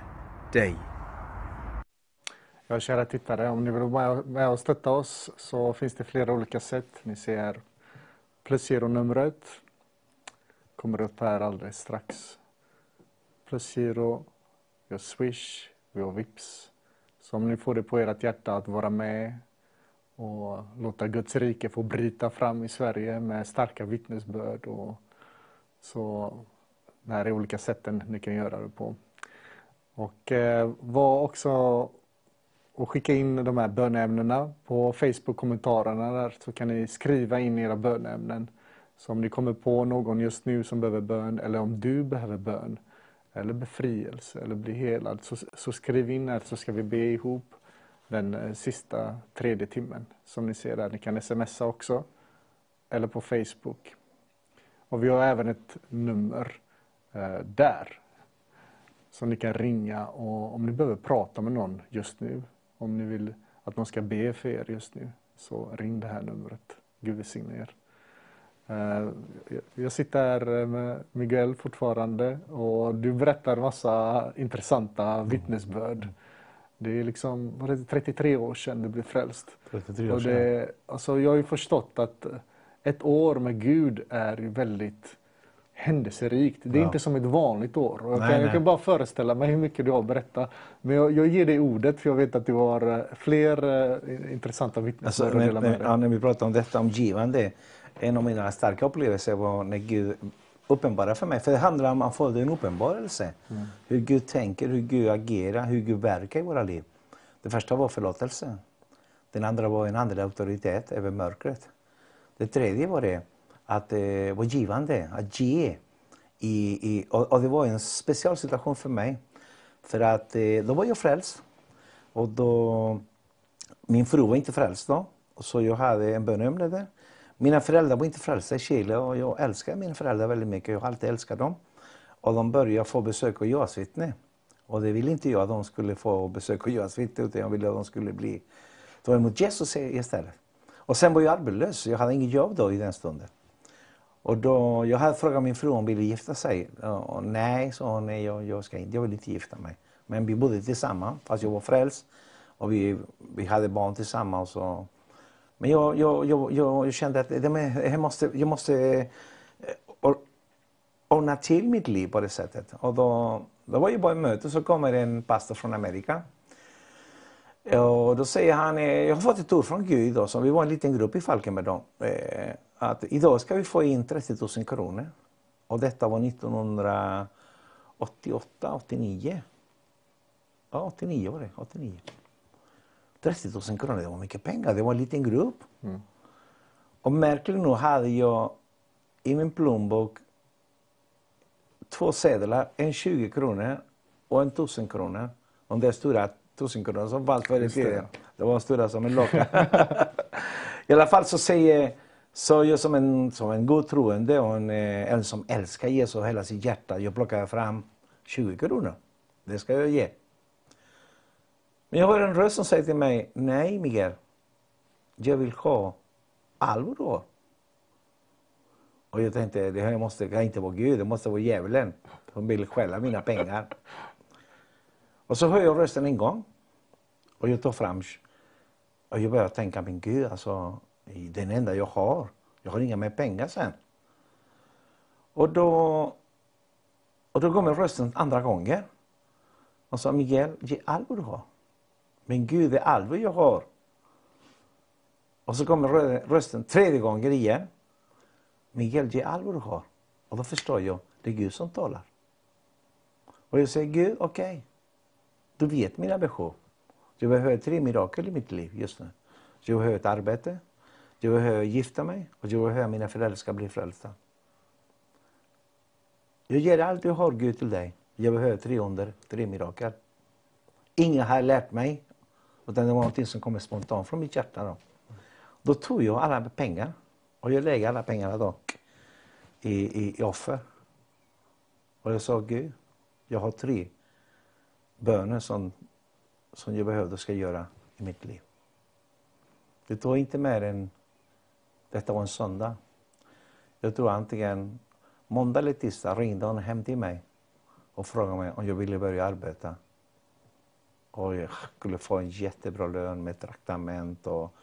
dig. Ja, kära tittare, om ni vill vara med och stötta oss så finns det flera olika sätt. Ni ser Plusgironumret kommer upp här alldeles strax. Placero, vi har Swish, vi har Vips. Så om ni får det på ert hjärta att vara med och låta Guds rike få bryta fram i Sverige med starka vittnesbörd. Och så det här är olika sätten ni kan göra det på. Och eh, var också och skicka in de här bönämnena på Facebook-kommentarerna där så kan ni skriva in era bönämnen. Så om ni kommer på någon just nu som behöver bön eller om du behöver bön eller befrielse eller bli helad så, så skriv in här så ska vi be ihop den eh, sista tredje timmen som ni ser där. Ni kan smsa också eller på Facebook. Och vi har även ett nummer eh, där som ni kan ringa och om ni behöver prata med någon just nu om ni vill att någon ska be för er just nu, så ring det här numret. Gud välsigne er. Eh, jag sitter här med Miguel fortfarande och du berättar massa intressanta vittnesbörd. Det är liksom, var det 33 år sedan du blev frälst. 33 år sedan. Och det, alltså jag har ju förstått att ett år med Gud är väldigt händelserikt. Det är ja. inte som ett vanligt år. Jag, nej, kan, jag kan bara föreställa mig hur mycket du har att berätta. Men jag, jag ger dig ordet för jag vet att du har eh, fler uh, intressanta vittnesbörd alltså, att dela med dig. Ja, när vi pratar om detta om givande. En av mina starka upplevelser var när Gud uppenbarade för mig. För det handlar om att få en uppenbarelse. Mm. Hur Gud tänker, hur Gud agerar, hur Gud verkar i våra liv. Det första var förlåtelse. Den andra var en andlig auktoritet över mörkret. Det tredje var det att eh, vara givande att ge. I, i, och, och, det var en speciell situation för mig. För att eh, då var jag frälst. Och då min fru var inte frälst då, så jag hade en bönämne där. Mina föräldrar var inte frälsta i Chile och jag älskar mina föräldrar väldigt mycket. Jag har alltid älskat dem. Och de började få besök av Jehovas vittne. Och det ville inte jag att de skulle få besök av Jehovas vittne utan jag ville att de skulle bli ta emot Jesus istället. Och sen var jag arbetslös, jag hade inget jobb då i den stunden. Och då, jag hade frågat min fru om hon ville gifta sig. Och nej, sa hon, nej jag, jag, ska inte, jag vill inte gifta mig. Men vi bodde tillsammans, fast jag var frälst. Och vi, vi hade barn tillsammans. Och, men jag, jag, jag, jag, kände att jag måste, jag måste eh, ordna till mitt liv på det sättet. Och då, då var jag bara ett möte så kommer en pastor från Amerika. Och då säger han, eh, jag har fått ett ord från Gud, då, så vi var en liten grupp i Falkenberg då, eh, att idag ska vi få in 30 000 kronor. Och detta var 1988, 89. Ja, 89 var det. 89. 30 000 kronor, det var mycket pengar. Det var en liten grupp. Mm. Och märkligt nog hade jag i min plånbok två sedlar, en 20 kronor och en 1000 kronor. De där stora 1000 kronor som fanns förr i tiden. Det var stora som en locka. I alla fall så säger så jag som en, som en god troende och en, eh, en som älskar Jesus och hela sitt hjärta, jag plockade fram 20 kronor. Det ska jag ge. Men jag hör en röst som säger till mig, nej Miguel, jag vill ha allt du har. Och jag tänkte, det här måste kan inte vara Gud, det måste vara djävulen som vill stjäla mina pengar. Och så hör jag rösten en gång. Och jag tar fram och jag börjar tänka, men Gud, alltså, den enda jag har. Jag har inga mer pengar sen. Och då, och då kommer rösten andra gången. Och sa, Miguel, ge allt vad du har. Men Gud det är allt vad jag har. Och så kommer rösten tredje gången igen. Miguel, ge allt vad du har. Och då förstår jag, det är Gud som talar. Och jag säger, Gud, okej. Okay. Du vet mina behov. Jag behöver tre mirakel i mitt liv just nu. Jag behöver ett arbete, jag behöver gifta mig och jag behöver mina föräldrar ska bli frälsta. Jag ger allt jag har Gud till dig. Jag behöver tre under, tre mirakel. Ingen har lärt mig, utan det var någonting som kom spontant från mitt hjärta. Då, då tog jag alla pengar och jag lägger alla pengarna då i, i, i offer. Och jag sa Gud, jag har tre böner som, som jag behövde ska göra i mitt liv. Det tog inte mer än, detta var en söndag. Jag tror antingen måndag eller tisdag ringde hon hem till mig och frågade mig om jag ville börja arbeta. Och jag skulle få en jättebra lön med traktament och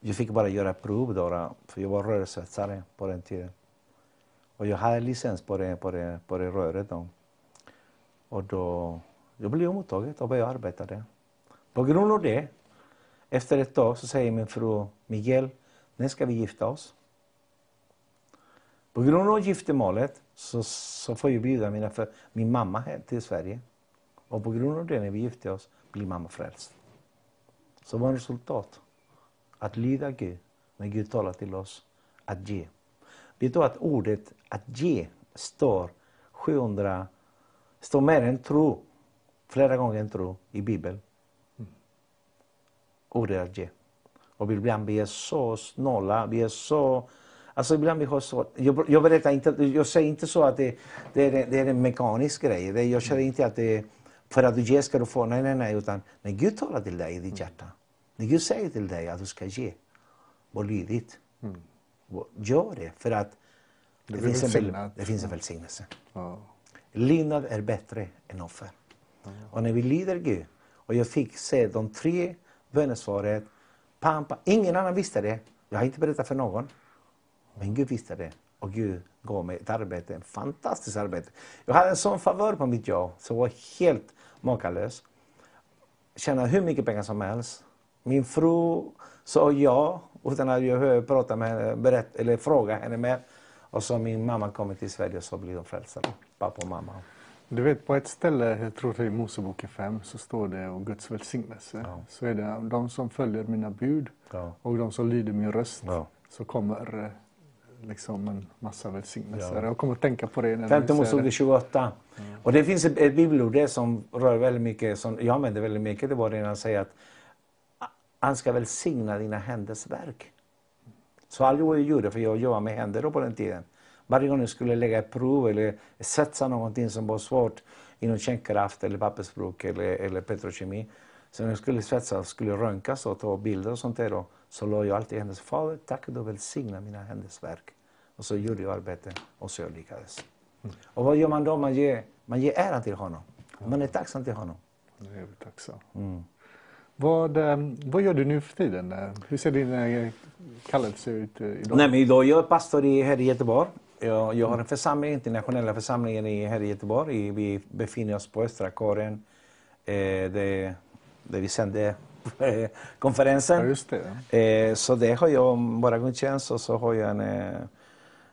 jag fick bara göra prov då, för jag var rörsvetsare på den tiden. Och jag hade licens på det, på det, på det röret då. Och då jag blev mottagen och började arbeta där. På grund av det, efter ett tag så säger min fru Miguel, när ska vi gifta oss? På grund av giftermålet så, så får jag bjuda mina för, min mamma hem till Sverige. Och på grund av det, när vi gifte oss, blir mamma frälst. Så var resultat att lyda Gud när Gud talar till oss att ge. Vet du att ordet att ge står 700, står mer än tro flera gånger än tro i Bibeln. Mm. Ordet att ge. Och ibland vi är så snåla, vi är så Alltså ibland vi har så, jag, jag berättar inte, jag säger inte så att det, det, är, det är en mekanisk grej. Det, jag säger inte att det för att du ger ska du få, nej, nej, nej. Utan när Gud talar till dig i ditt hjärta, när Gud säger till dig att du ska ge, var lydigt. Mm. Gör det, för att det, det finns, en, det finns en välsignelse. Ja. Lydnad är bättre än offer. Ja. Och när vi lyder Gud, och jag fick se de tre Pam, pam. ingen annan visste det. Jag har inte berättat för någon. Men Gud visste det. Och Gud gav mig ett arbete, ett fantastiskt arbete. Jag hade en sån favör på mitt jobb, som var helt makalös. Tjänade hur mycket pengar som helst. Min fru sa ja, utan att jag behövde prata med henne, berätt, eller fråga henne mer. Och så min mamma kom till Sverige och så blev de frälsta. Pappa och mamma. Du vet på ett ställe, jag tror det är i Moseboken 5, så står det om Guds välsignelse. Ja. Så är det de som följer mina bud ja. och de som lyder min röst. Ja. Så kommer eh, liksom en massa välsignelser. Jag kommer att tänka på det. Femte Mosebok 28. Och det finns ett, ett bibelord som rör väldigt mycket, som jag använder väldigt mycket, det var det när han säger att han ska välsigna dina händers verk. Så allt jag gjorde, för jag jobbade med händer då på den tiden. Varje gång jag skulle lägga ett prov eller svetsa någonting som var svårt inom kärnkraft eller pappersbruk eller, eller petrokemi. Så när jag skulle svetsa skulle röntgas och ta bilder och sånt där då, så låg jag alltid i hennes Fader, tack du välsignar mina händers verk. Och så gjorde jag arbetet och så jag lyckades. Och vad gör man då? Man ger, man ger ära till honom. Man är tacksam till honom. Det är tacksam. Vad, eh, vad gör du nu för tiden? Hur ser din eh, kallelse ut eh, idag? Nej, men idag jag är pastor i, här i Göteborg. Jag, jag har en församling, internationella församlingen i, här i Göteborg. Vi befinner oss på Östra kåren eh, där, där vi sände eh, konferensen. Ja, just det. Eh, så det har jag bara gudstjänst och så har jag en, eh,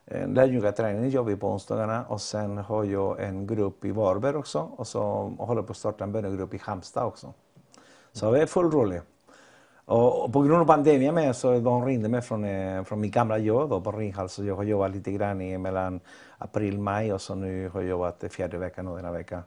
en lärjungaträning gör vi på onsdagarna och sen har jag en grupp i Varberg också och så håller på att starta en bönegrupp i Halmstad också. Så det är full rulle. Och, på grund av pandemin med så de ringde mig från, eh, från mitt gamla jobb då, på Ringhals så jag har jobbat lite grann i mellan april och maj och så nu har jag jobbat fjärde veckan och denna vecka.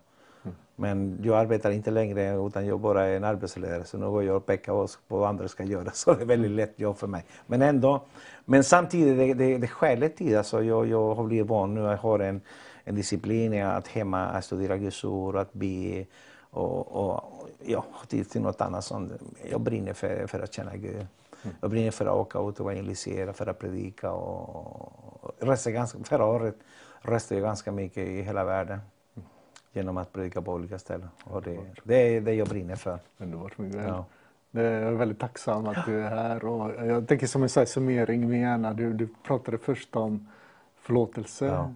Men jag arbetar inte längre utan jag bara är en arbetsledare så nu går jag och pekar oss på vad andra ska göra så det är väldigt lätt jobb för mig. Men ändå, men samtidigt det, det, det lite tid. Alltså jag, jag har blivit van nu, jag har en, en disciplin att hemma att studera Guds ord, att be och, och ja, tid till något annat. Sånt. Jag brinner för, för att känna Gud. Jag brinner för att åka ut och evangelisera, för att predika. Och, reste ganska, förra året reste jag ganska mycket i hela världen genom att predika på olika ställen. Och det, det är det jag brinner för. Underbart Miguel. Ja. Jag är väldigt tacksam att du är här. Och jag tänker som en här summering med gärna. Du, du pratade först om förlåtelse. Ja.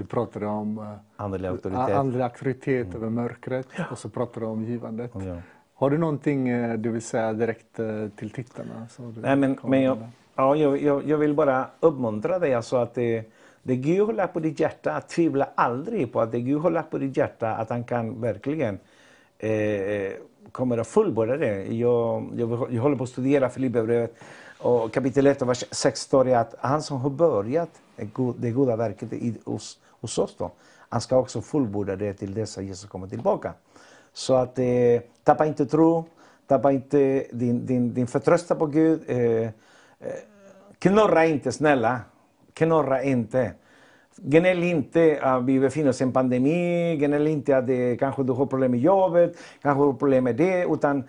Du pratade om eh, Andlig a- auktoritet. Mm. andlig auktoritet över mörkret. Och så pratade du om givandet. Ja. Har du någonting eh, du vill säga direkt eh, till tittarna? Så du Nej, men, men jag, ja, jag, jag, jag vill bara uppmuntra dig alltså att det, det Gud har lagt på ditt hjärta, tvivla aldrig på att det Gud har lagt på ditt hjärta, att han kan verkligen eh, kommer att fullborda det. Jag, jag, jag håller på att studera Filipperbrevet och kapitel 1 och vers 6 står det att han som har börjat det go- det goda verket i, hos, hos oss då, han ska också fullborda det till dess att Jesus kommer tillbaka. Så att eh, tappa inte tro, tappa inte din, din, din förtröstan på Gud. Eh, eh, knorra inte snälla, knorra inte. Gnäll inte att vi befinner oss i en pandemi, gnäll inte att det, kanske du har problem med jobbet, kanske du har problem med det, utan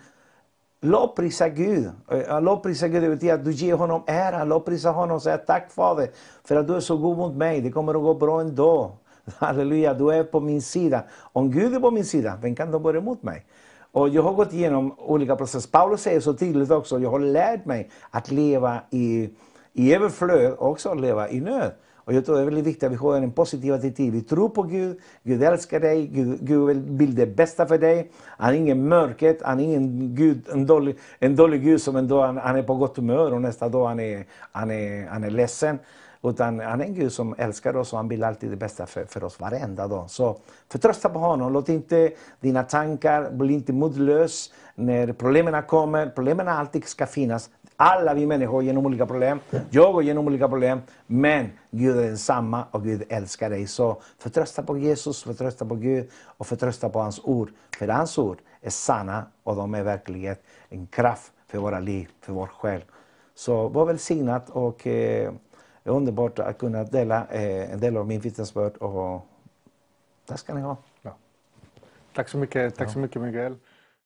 Lovprisa Gud. Eh, Lovprisa Gud, det betyder att du ger honom ära. Lovprisa honom och säga tack Fader för att du är så god mot mig. Det kommer att gå bra ändå. Halleluja, du är på min sida. Om Gud är på min sida, vem kan då vara emot mig? Och jag har gått igenom olika processer. Paulus säger så tydligt också, jag har lärt mig att leva i, i överflöd och också leva i nöd. Och jag tror det är väldigt viktigt att vi har en positiv attityd. Vi tror på Gud, Gud älskar dig, Gud, Gud vill- det bästa för dig. Han är ingen mörkret, han är ingen Gud, en, dålig, en dålig Gud som en dag han, han är på gott humör och nästa dag han är, han är, han är ledsen. Utan han är en Gud som älskar oss och han vill alltid det bästa för, för oss varenda dag. Så förtrösta på honom, låt inte dina tankar bli inte modlös när problemen kommer. Problemen alltid ska finnas. Alla vi människor går genom olika problem. Jag går genom olika problem. Men Gud är densamma och Gud älskar dig. Så förtrösta på Jesus, förtrösta på Gud och förtrösta på hans ord. För hans ord är sanna och de är verklighet. En kraft för våra liv, för vår själ. Så var välsignat och eh, underbart att kunna dela eh, en del av min vittnesbörd. Och tack ska ni ha. Tack så mycket, tack så mycket Miguel.